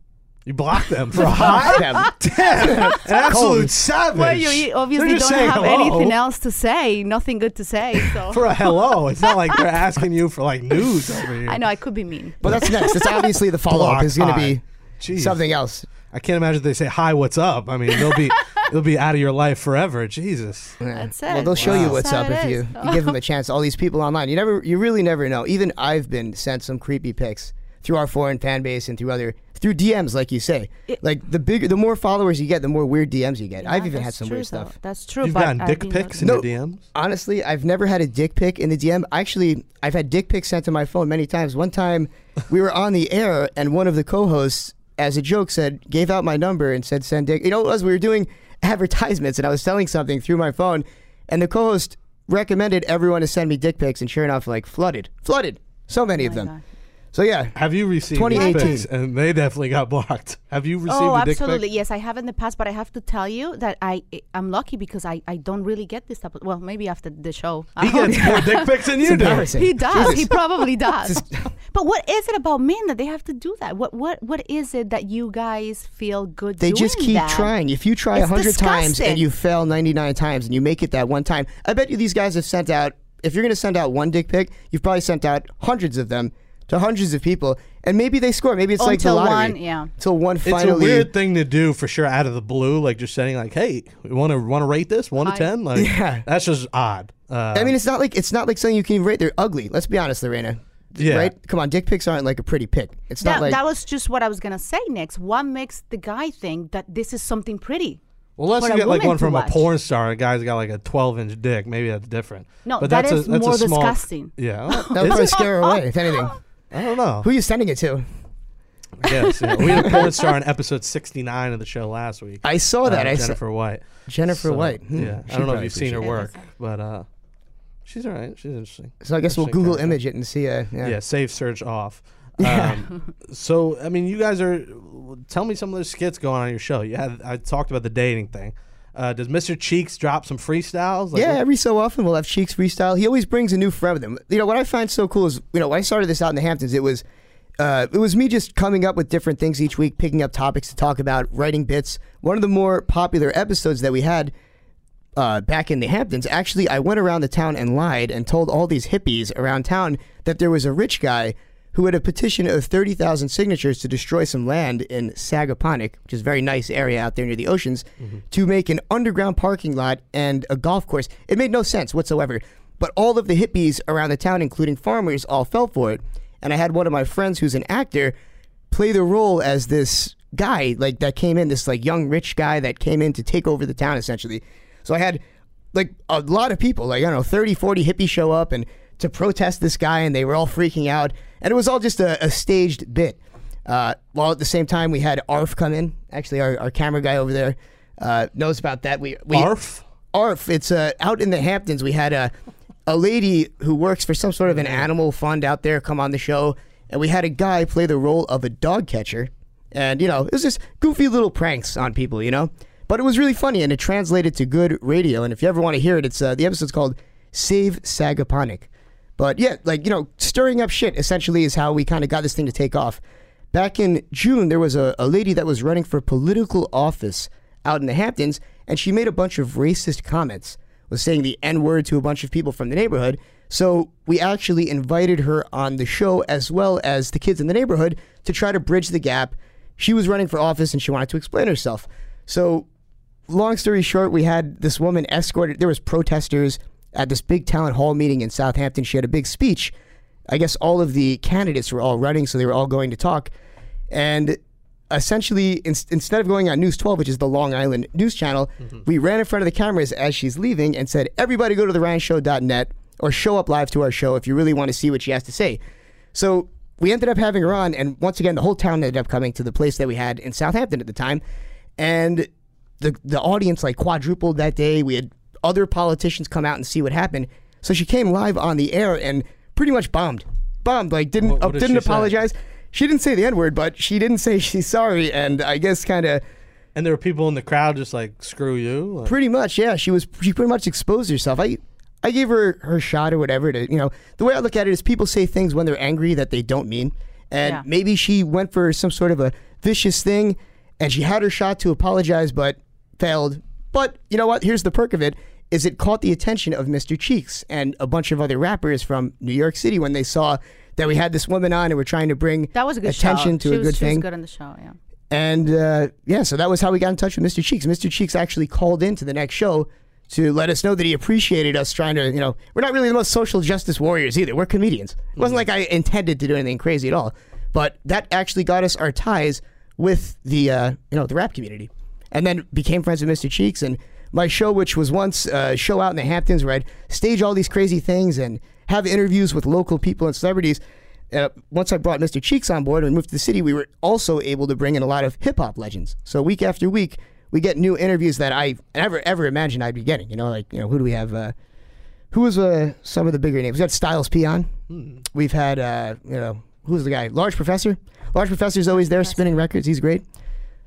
You block them for a hi. Them. Damn, an absolute savage. Well, you you obviously They're just don't saying have hello. anything else to say, nothing good to say. So for a hello. It's not like they're asking you for like news over here. I know I could be mean. But that's next. It's obviously the follow up Block is going to hi. be Jeez. something else. I can't imagine if they say hi, what's up. I mean, they'll be they'll be out of your life forever. Jesus. Yeah. That's Well, it. they'll show you Wow. what's That's up how if it you, you give them a chance. All these people online, you never, you really never know. Even I've been sent some creepy pics through our foreign fan base and through other through DMs, like you say. It- like the bigger, the more followers you get, the more weird DMs you get. Yeah, I've even had some true, weird though. stuff. That's true. You've but gotten I've dick pics in No. your DMs. Honestly, I've never had a dick pic in the DM. Actually, I've had dick pics sent to my phone many times. One time, we were on the air, and one of the co-hosts, as a joke, said gave out my number and said send dick. You know, what it was we were doing advertisements, and I was selling something through my phone, and the co-host recommended everyone to send me dick pics, and sure enough, like flooded, flooded, so many of Oh my them. God. So yeah, Have you received 2018. dick pics? And they definitely got blocked. Have you received Oh, a dick absolutely. pic? Yes, I have in the past, but I have to tell you that I I'm lucky because I, I don't really get this type of. Well, maybe after the show. He gets more dick pics than you do. He does. Jesus. He probably does. but what is it about men that they have to do that? What what what is it that you guys feel good? They just keep that? trying. If you try a hundred times and you fail ninety nine times and you make it that one time, I bet you these guys have sent out. If you're going to send out one dick pic, you've probably sent out hundreds of them to hundreds of people, and maybe they score. Maybe it's like the Until lottery. one, yeah. Until one It's finally. a weird thing to do for sure, out of the blue, like just saying like, "Hey, we want to want to rate this one to I- ten? Like, Yeah. that's just odd. Uh, I mean, it's not like it's not like something you can even rate. They're ugly. Let's be honest, Lorena. Yeah. Right? Come on, dick pics aren't like a pretty pic. It's That, not like that was just what I was gonna say next. What makes the guy think that this is something pretty? well, unless for you a get like woman one to from a porn star, a guy's got like a twelve inch dick. Maybe that's different. No, but that that's is a, that's more a small, disgusting. Yeah, that would probably scare her away. If anything, I don't know. who are you sending it to? Yes, yeah. we had a porn star in episode sixty nine of the show last week. I saw that. uh, I saw Jennifer White. Jennifer So, White. Hmm. Yeah, She'd I don't know if you've seen her work, but uh, she's all right. She's interesting. So I guess we'll Google image it and see. Uh, yeah. Yeah, save search off. Um, so I mean, you guys are. Tell me some of the skits going on your show. You had I talked about the dating thing. Uh, does Mr. Cheeks drop some freestyles? Like, yeah, every so often we'll have Cheeks freestyle. He always brings a new friend with him. You know what I find so cool is you know when I started this out in the Hamptons, it was uh, it was me just coming up with different things each week, picking up topics to talk about, writing bits. One of the more popular episodes that we had uh, back in the Hamptons, actually, I went around the town and lied and told all these hippies around town that there was a rich guy who had a petition of 30,000 signatures to destroy some land in Sagaponack, which is a very nice area out there near the oceans, mm-hmm. to make an underground parking lot and a golf course. It made no sense whatsoever. But all of the hippies around the town, including farmers, all fell for it. And I had one of my friends who's an actor play the role as this guy like that came in this like young rich guy that came in to take over the town essentially so i had like a lot of people like i don't know 30 40 hippies show up and to protest this guy and they were all freaking out and it was all just a, a staged bit uh, while at the same time we had arf come in actually our, our camera guy over there uh, knows about that we, we Arf? ARF. It's uh, out in the Hamptons. We had a a lady who works for some sort of an animal fund out there come on the show, and we had a guy play the role of a dog catcher. And you know, it was just goofy little pranks on people, you know. But it was really funny, and it translated to good radio. And if you ever want to hear it, it's uh, the episode's called "Save Sagaponack." But yeah, like you know, stirring up shit essentially is how we kind of got this thing to take off. Back in June, there was a, a lady that was running for political office out in the Hamptons, and she made a bunch of racist comments, was saying the N word to a bunch of people from the neighborhood. So we actually invited her on the show as well as the kids in the neighborhood to try to bridge the gap. She was running for office and she wanted to explain herself. So long story short, we had this woman escorted. There was protesters at this big talent hall meeting in Southampton. She had a big speech. I guess all of the candidates were all running, so they were all going to talk. And essentially, in, instead of going on News 12, which is the Long Island news channel, mm-hmm. we ran in front of the cameras as she's leaving and said, "Everybody, go to theryanshow.net or show up live to our show if you really want to see what she has to say." So we ended up having her on, and once again, the whole town ended up coming to the place that we had in Southampton at the time, and the the audience like quadrupled that day. We had other politicians come out and see what happened. So she came live on the air and pretty much bombed, bombed. Like didn't What- uh, what did didn't she say? apologize. She didn't say the n word, but she didn't say she's sorry, and I guess kind of. And there were people in the crowd just like screw you. Like, Pretty much, yeah. She was she pretty much exposed herself. I I gave her her shot or whatever to you know the way I look at it is people say things when they're angry that they don't mean, and Yeah. maybe she went for some sort of a vicious thing, and she had her shot to apologize but failed. But you know what? Here's the perk of it: is it caught the attention of Mr. Cheeks and a bunch of other rappers from New York City when they saw that we had this woman on and we're trying to bring That was a good attention show. to she a was, good she thing. was good on the show, yeah. And uh, yeah, so that was how we got in touch with Mr. Cheeks. Mr. Cheeks actually called in to the next show to let us know that he appreciated us trying to, you know, we're not really the most social justice warriors either. We're comedians. It wasn't like I intended to do anything crazy at all, but that actually got us our ties with the, uh, you know, the rap community, and then became friends with Mr. Cheeks. And my show, which was once a show out in the Hamptons where I'd stage all these crazy things and have interviews with local people and celebrities uh, once I brought Mr. Cheeks on board and moved to the city, we were also able to bring in a lot of hip hop legends. So week after week, we get new interviews that I never ever imagined I'd be getting. You know, like you know, who do we have? Uh, who was uh, some of the bigger names? We got Styles P on. We've had uh, you know, who's the guy? Large Professor. Large Professor's always there spinning records. He's great.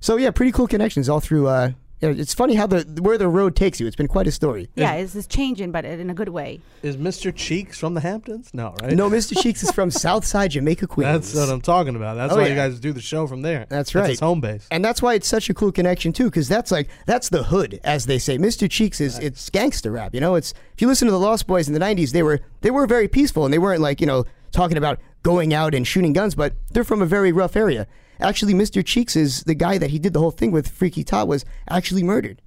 So yeah, pretty cool connections all through. Uh, it's funny how the where the road takes you. It's been quite a story. Yeah, it's, it's changing, but in a good way. Is Mr. Cheeks from the Hamptons? No, right? No, Mr. Cheeks is from Southside Jamaica, Queens. That's what I'm talking about. That's Oh, why yeah. you guys do the show from there. That's That's right. his home base. And that's why it's such a cool connection too, because that's like that's the hood, as they say. Mr. Cheeks is it's gangster rap. You know, it's if you listen to the Lost Boyz in the '90s, they were they were very peaceful and they weren't like you know talking about going out and shooting guns, but they're from a very rough area. Actually, Mr. Cheeks is the guy that he did the whole thing with. Freaky Ta was actually murdered.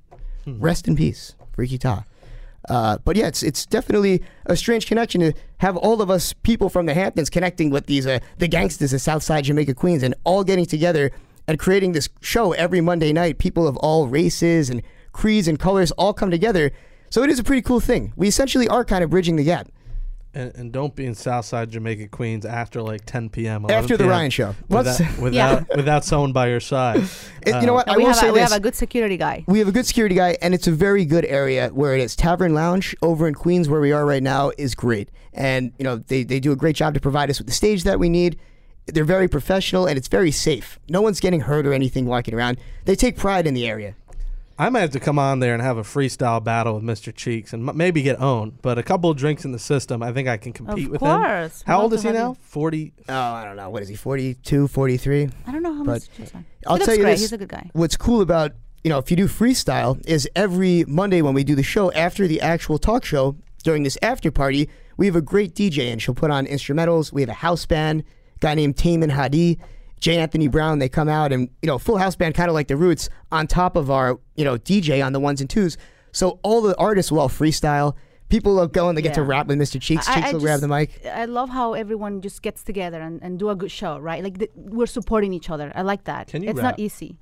Rest in peace, Freaky Ta. Uh, but yeah, it's it's definitely a strange connection to have all of us people from the Hamptons connecting with these uh, the gangsters of Southside Jamaica Queens and all getting together and creating this show every Monday night. People of all races and creeds and colors all come together. So it is a pretty cool thing. We essentially are kind of bridging the gap. And, and don't be in Southside Jamaica, Queens after like 10 p.m. After the PM Ryan Show. What's- Without, without, without someone by your side. It- you know what? Uh, I we will have say a, we this. have a good security guy. We have a good security guy, and it's a very good area where it is. Tavern Lounge over in Queens, where we are right now, is great. And, you know, they, they do a great job to provide us with the stage that we need. They're very professional and it's very safe. No one's getting hurt or anything walking around. They take pride in the area. I might have to come on there and have a freestyle battle with Mr. Cheeks and m- maybe get owned. But a couple of drinks in the system, I think I can compete Of with course. him. How We'd old love is he have now? you. 40. Oh, I don't know. What is he? 42, 43? I don't know how But much. He's on. I'll he looks tell you great. this. He's a good guy. What's cool about you know if you do freestyle is every Monday when we do the show after the actual talk show during this after party we have a great DJ and she'll put on instrumentals. We have a house band, a guy named Taman Hadi, J. Anthony Brown. They come out and you know full house band, kind of like the Roots, on top of our you know DJ on the ones and twos. So all the artists will all freestyle. People love going. They get to rap with Mr. Cheeks. I- Cheeks I will grab the mic. I love how everyone just gets together and, and do a good show, right? Like the, we're supporting each other. I like that. Can you it's rap? not easy.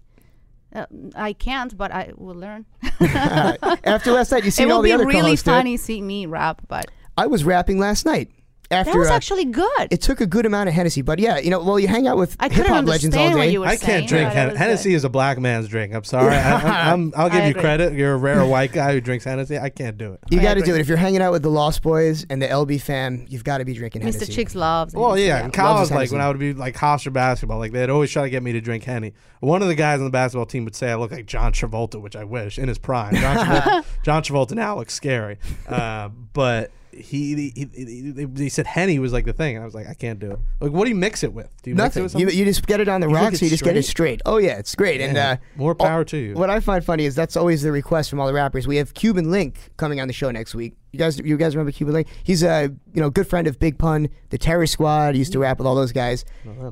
Uh, I can't, but I will learn. After last night, you it seen will all the be other really co-hosts do it. funny seeing me rap, but I was rapping last night. After that was uh, actually good. it took a good amount of Hennessy, but yeah, you know, well, you hang out with I hip couldn't hop legends all understand what day. you were I can't drink but Hen- Hennessy. good. is a black man's drink. I'm sorry. I, I'm, I'll give I you agree. credit. You're a rare white guy who drinks Hennessy. I can't do it. You got to do it. If you're hanging out with the Lost Boyz and the LB fam, you've got to be drinking Mr. Hennessy. Mr. Cheeks loves. Well, Hennessy, yeah, in Loves college, like Hennessy. when I would be like Hofstra basketball, like they'd always try to get me to drink Henny. One of the guys on the basketball team would say I look like John Travolta, which I wish in his prime. John Travolta, John Travolta now looks scary, uh, but he he, he he he said Henny was like the thing. I was like, I can't do it. Like, what do you mix it with? Do you mix it Nothing. with You, you just get it on the drink rocks. you just get it straight? straight. Oh yeah, it's great. And uh, More power oh, to you. What I find funny is that's always the request from all the rappers. We have Cuban Link coming on the show next week. You guys, you guys remember Cuban Link? He's a you know good friend of Big Pun, the Terror Squad. He used to rap with all those guys.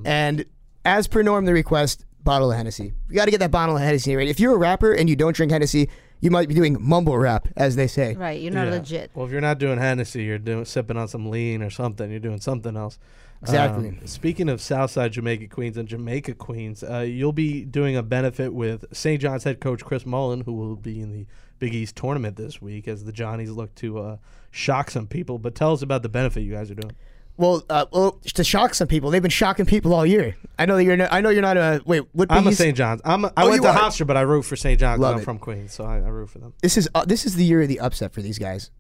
And as per norm, the request bottle of Hennessy. You got to get that bottle of Hennessy right. If you're a rapper and you don't drink Hennessy, you might be doing mumble rap, as they say. Right, you're not Yeah. legit. Well, if you're not doing Hennessy, you're doing sipping on some lean or something. You're doing something else. Exactly. Um, speaking of Southside Jamaica Queens and Jamaica Queens, uh, you'll be doing a benefit with St. John's head coach Chris Mullin, who will be in the Big East tournament this week as the Johnnies look to uh, shock some people. But tell us about the benefit you guys are doing. Well, uh, well, to shock some people, they've been shocking people all year. I know that you're. No, I know you're not a. Wait, what? I'm a St. John's. I'm a, I Oh, went to? Hofstra, but I root for St. John's. I'm it. from Queens, so I, I root for them. This is uh, this is the year of the upset for these guys.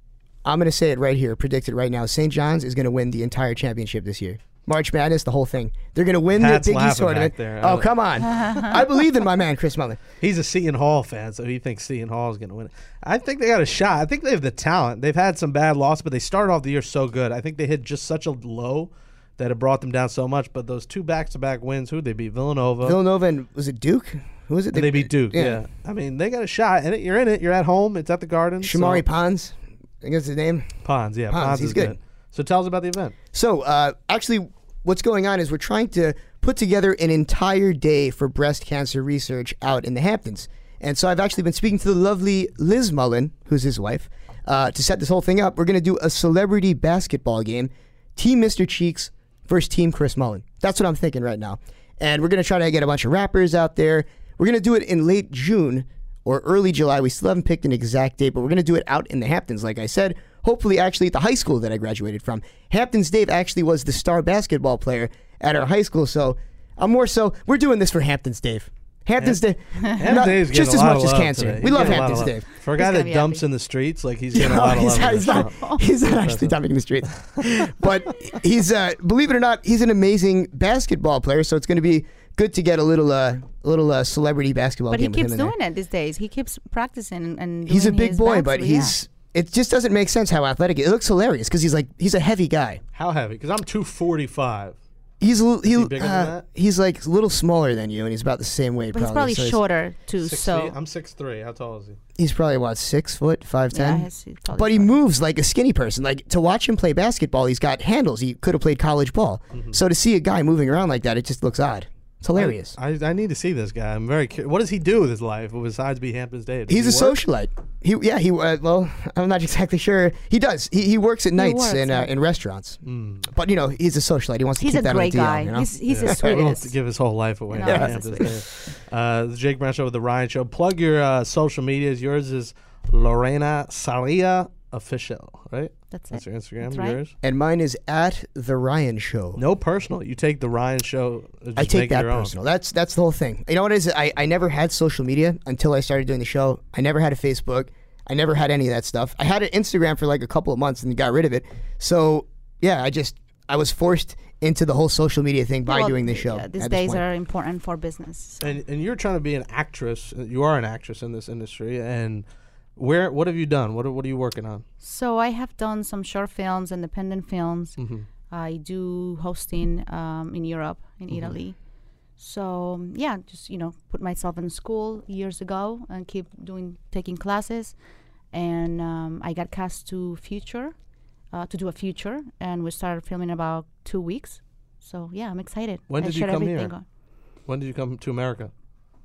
I'm going to say it right here, predict it right now. St. John's is going to win the entire championship this year. March Madness, the whole thing. They're going to win Pat's the Big East tournament. there. Oh, oh. come on. I believe in my man, Chris Mullin. He's a Seton Hall fan, so he thinks Seton Hall is going to win it. I think they got a shot. I think they have the talent. They've had some bad losses, but they started off the year so good. I think they hit just such a low that it brought them down so much. But those two back-to-back wins, who they beat? Villanova. Villanova and was it Duke? Who was it? and they beat Duke. Yeah. I mean, they got a shot. And you're in it. You're at home. It's at the Garden. Shamorie so- Ponds. I think that's his name. Ponds. Yeah, Ponds, Ponds, he's is good. good. So tell us about the event. So, uh, actually, what's going on is we're trying to put together an entire day for breast cancer research out in the Hamptons. And so I've actually been speaking to the lovely Liz Mullin, who's his wife, uh, to set this whole thing up. We're going to do a celebrity basketball game Team Mr. Cheeks versus Team Chris Mullin. That's what I'm thinking right now. And we're going to try to get a bunch of rappers out there. We're going to do it in late June or early July. We still haven't picked an exact date, but we're going to do it out in the Hamptons, like I said. Hopefully, actually, at the high school that I graduated from. Hamptons Dave actually was the star basketball player at our high school. So I'm more so, we're doing this for Hamptons Dave. Hamptons Dave. Hampton not- just getting as lot much of as cancer. today. We He's love getting a lot of Hamptons. Dave. For a guy that dumps happy. in the streets, like he's getting a No, lot of he's love. in he's not, he's not actually dumping in the streets. but he's, uh, believe it or not, he's an amazing basketball player. So it's going to be good to get a little, uh, a little uh, celebrity basketball But he game with him keeps doing it these days. He keeps practicing and- and He's a big his boy, best, but yeah. he's. It just doesn't make sense how athletic. It looks hilarious because he's like he's a heavy guy. How heavy? Because I'm 245. He's a little, he, he bigger than uh, that? He's like a little smaller than you, and he's about the same weight. But he's probably so shorter too. Six so feet? I'm six three. How tall is he? He's probably what six foot, five ten. yeah, he's- he's probably but he shorter. moves like a skinny person. Like to watch him play basketball, he's got handles. He could have played college ball. Mm-hmm. So to see a guy moving around like that, it just looks odd. It's hilarious. I, I need to see this guy. I'm very curious. What does he do with his life besides be Hampton's Dave? Does He's a work? socialite. He yeah he uh, well I'm not exactly sure. He does. He, he works at nights works, in uh, in restaurants. Mm. But you know he's a socialite. He wants to He's keep a that great on guy. You know? He's he's Yeah. the He wants to give his whole life away. No, to he's the Hampton's sweetest. Dave. Uh, the Jake Brown Show with the Ryan Show. Plug your uh, social medias. Yours is Lorena Sarria official, right? That's That's it. your Instagram. That's right. Yours. and mine is at the Ryan Show. No personal. You take the Ryan Show. uh, Just I take make that your own. personal. That's that's the whole thing. You know what it is? I, I never had social media until I started doing the show. I never had a Facebook. I never had any of that stuff. I had an Instagram for like a couple of months and got rid of it. So yeah, I just I was forced into the whole social media thing by Well, doing this show. yeah, these at days point. are important for business. so. And and you're trying to be an actress. You are an actress in this industry. And where what have you done? What are, what are you working on? So I have done some short films, independent films. Mm-hmm. I do hosting um, in Europe, in Italy. So um, yeah, just you know, put myself in school years ago and keep doing taking classes, and um, I got cast to Future, uh, to do a Future, and we started filming about two weeks. So yeah, I'm excited. When I did you come here? on- When did you come to America?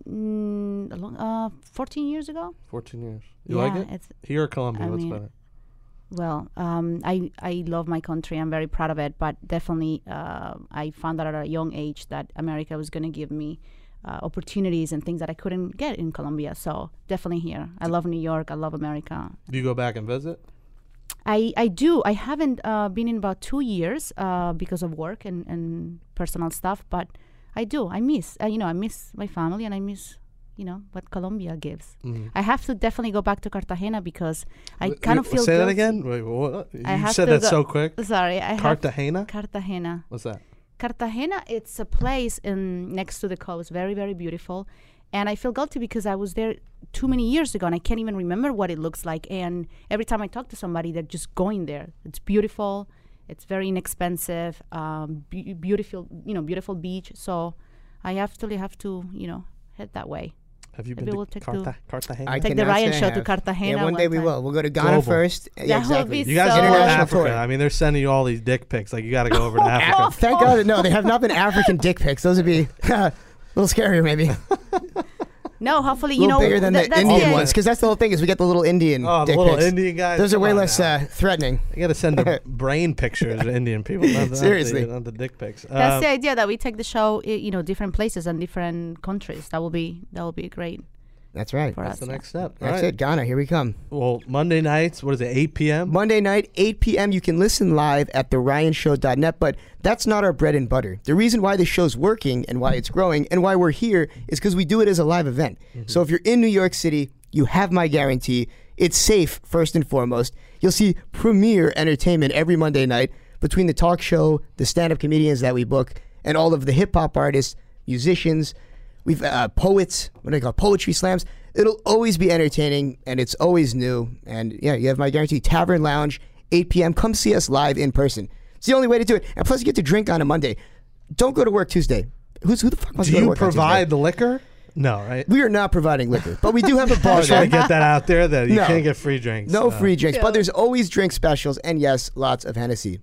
Mm, a long, uh, 14 years ago. 14 years. You yeah, like it? Here or Colombia? I What's mean, better? Well, um, I I love my country. I'm very proud of it. But definitely, uh, I found out at a young age that America was going to give me uh, opportunities and things that I couldn't get in Colombia. So definitely here. I love New York. I love America. Do you go back and visit? I, I do. I haven't uh, been in about two years uh, because of work and, and personal stuff, but I do. I miss, uh, you know, I miss my family and I miss, you know, what Colombia gives. Mhm. I have to definitely go back to Cartagena because I W- kind of feel Say that again? Wait, what? You I said that so quick. Sorry, I have Cartagena? Cartagena. What's that? Cartagena, it's a place in next to the coast, very very beautiful, and I feel guilty because I was there too many years ago and I can't even remember what it looks like. And every time I talk to somebody, they're just going there. It's beautiful, it's very inexpensive, um, be- beautiful, you know, beautiful beach. So I actually have to, you know, head that way. Have you Maybe been to we'll take Carta- the- Cartagena? I Take the Ryan show to. Cartagena Yeah, one day one we time. will. We'll go to Ghana Global. first. Yeah, That would exactly. be you guys so- are going to Africa. tour. I mean, they're sending you all these dick pics. Like, you got to go over to Africa. Thank God, no, they have not been African dick pics. Those would be a little scarier, maybe. No, hopefully, A you little know, bigger than th- the Indian the- ones, because that's the whole thing. Is we get the little Indian Oh, the little pics. Indian guys. Those are way less uh, threatening. You got to send the brain pictures to Indian people. Not, the- Seriously. Not the, not the dick pics. That's Um, the idea that we take the show, you know, different places and different countries. That will be that will be great That's right. for That's us. the yeah. next step. All That's right. it. Ghana, here we come. Well, Monday nights, what is it, 8 p.m.? Monday night, 8 p.m. You can listen live at theryanshow.net, but that's not our bread and butter. The reason why this show's working and why it's growing and why we're here is because we do it as a live event. Mm-hmm. So if you're in New York City, you have my guarantee. It's safe, first and foremost. You'll see premier entertainment every Monday night between the talk show, the stand up comedians that we book, and all of the hip hop artists, musicians. We've uh, poets, what do they call it? poetry slams. It'll always be entertaining and it's always new. And yeah, you have my guarantee. Tavern Lounge, 8 p.m. Come see us live in person. It's the only way to do it. And plus, you get to drink on a Monday. Don't go to work Tuesday. Who's who the fuck wants Do to go to you work on Tuesday? provide the liquor? No, right? We are not providing liquor, but we do have a bar was trying there. to get that out there that you No. can't get free drinks. No free drinks, but there's always drink specials, and yes, lots of Hennessy.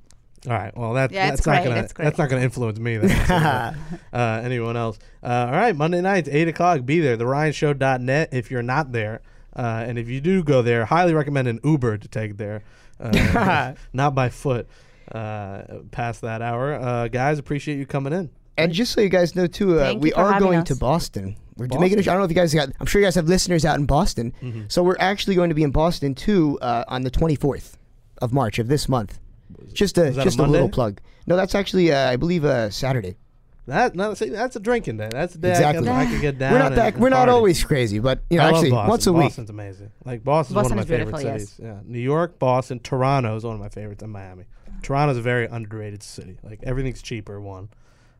All right. Well, that, Yeah, that's not gonna it's great. that's not gonna influence me. Then, uh, anyone else? Uh, all right. Monday nights, eight o'clock. Be there. TheRyanShow.net. If you're not there, uh, and if you do go there, highly recommend an Uber to take there, uh, not by foot. Uh, past that hour, uh, guys. Appreciate you coming in. And just so you guys know too, uh, we are having going to. Boston. We're Boston? making. A, I don't know if you guys got. I'm sure you guys have listeners out in Boston. Mm-hmm. So we're actually going to be in Boston too uh, on the 24th of March of this month. Just a Is that a just a, little plug. No, that's actually uh, I believe uh, Saturday. That no, see, that's a drinking day. That's the day Exactly. I, can, I can get down. we're not that. We're not party. always crazy, but you know, I actually Boston. once a week. Boston's amazing. Like Boston's Boston one of my favorite beautiful, yes. cities. Yeah, New York, Boston, Toronto is one of my favorites, and Miami. Toronto's a very underrated city. Like everything's cheaper. One,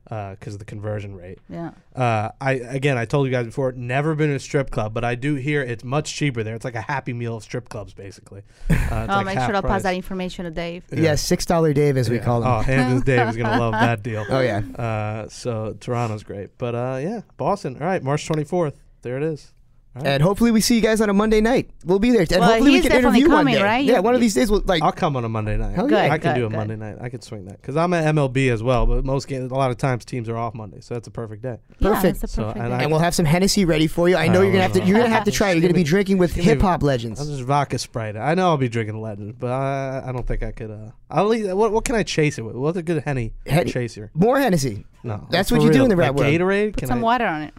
because of the conversion rate. Yeah. Uh, I again, I told you guys before, never been to a strip club, but I do hear it's much cheaper there. It's like a Happy Meal of strip clubs, basically. Uh, it's Oh, like make half sure I'll pass that information to Dave. Yeah, six dollar Dave as we call him. Oh, Hamptons Dave is gonna love that deal. Oh, yeah. Uh, so Toronto's great, but uh, yeah, Boston. All right, March twenty fourth. There it is. All right. And hopefully we see you guys on a Monday night. We'll be there, and Well, hopefully we can interview coming, one day. right? Yeah, You- one of these days we'll like. I'll come on a Monday night. Hell yeah. I Good, can do a good, Monday night. I can swing that because I'm at MLB as well. But most games, a lot of times, teams are off Monday, so that's a perfect day. Yeah, Perfect. that's a So, perfect and day. I- and we'll have some Hennessy ready for you. I know Oh, you're gonna have to. You're gonna have to try. it. You're gonna be drinking with hip hop legends. I'll legends. just vodka Sprite. I know I'll be drinking Legend, but I, I don't think I could. Uh, I'll leave, what what can I chase it with? What's a good henny Henny- chaser? More Hennessy. No, That's what you do in the rap like world. Gatorade. Put some water on it.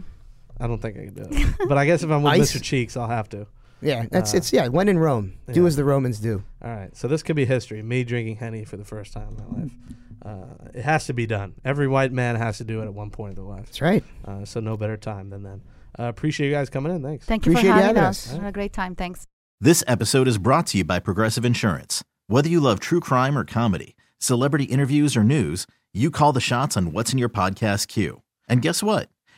I don't think I can do it. but I guess if I'm with Ice? Mr. Cheeks, I'll have to. Yeah, that's Uh, it's yeah. When in Rome, do yeah. as the Romans do. All right, so this could be history. Me drinking henny for the first time in my life. Uh, it has to be done. Every white man has to do it at one point in their life. That's right. Uh, so no better time than then. Uh, appreciate you guys coming in. Thanks. Thank you for Appreciate you having having us. us. Had a great time. Thanks. This episode is brought to you by Progressive Insurance. Whether you love true crime or comedy, celebrity interviews or news, you call the shots on what's in your podcast queue. And guess what?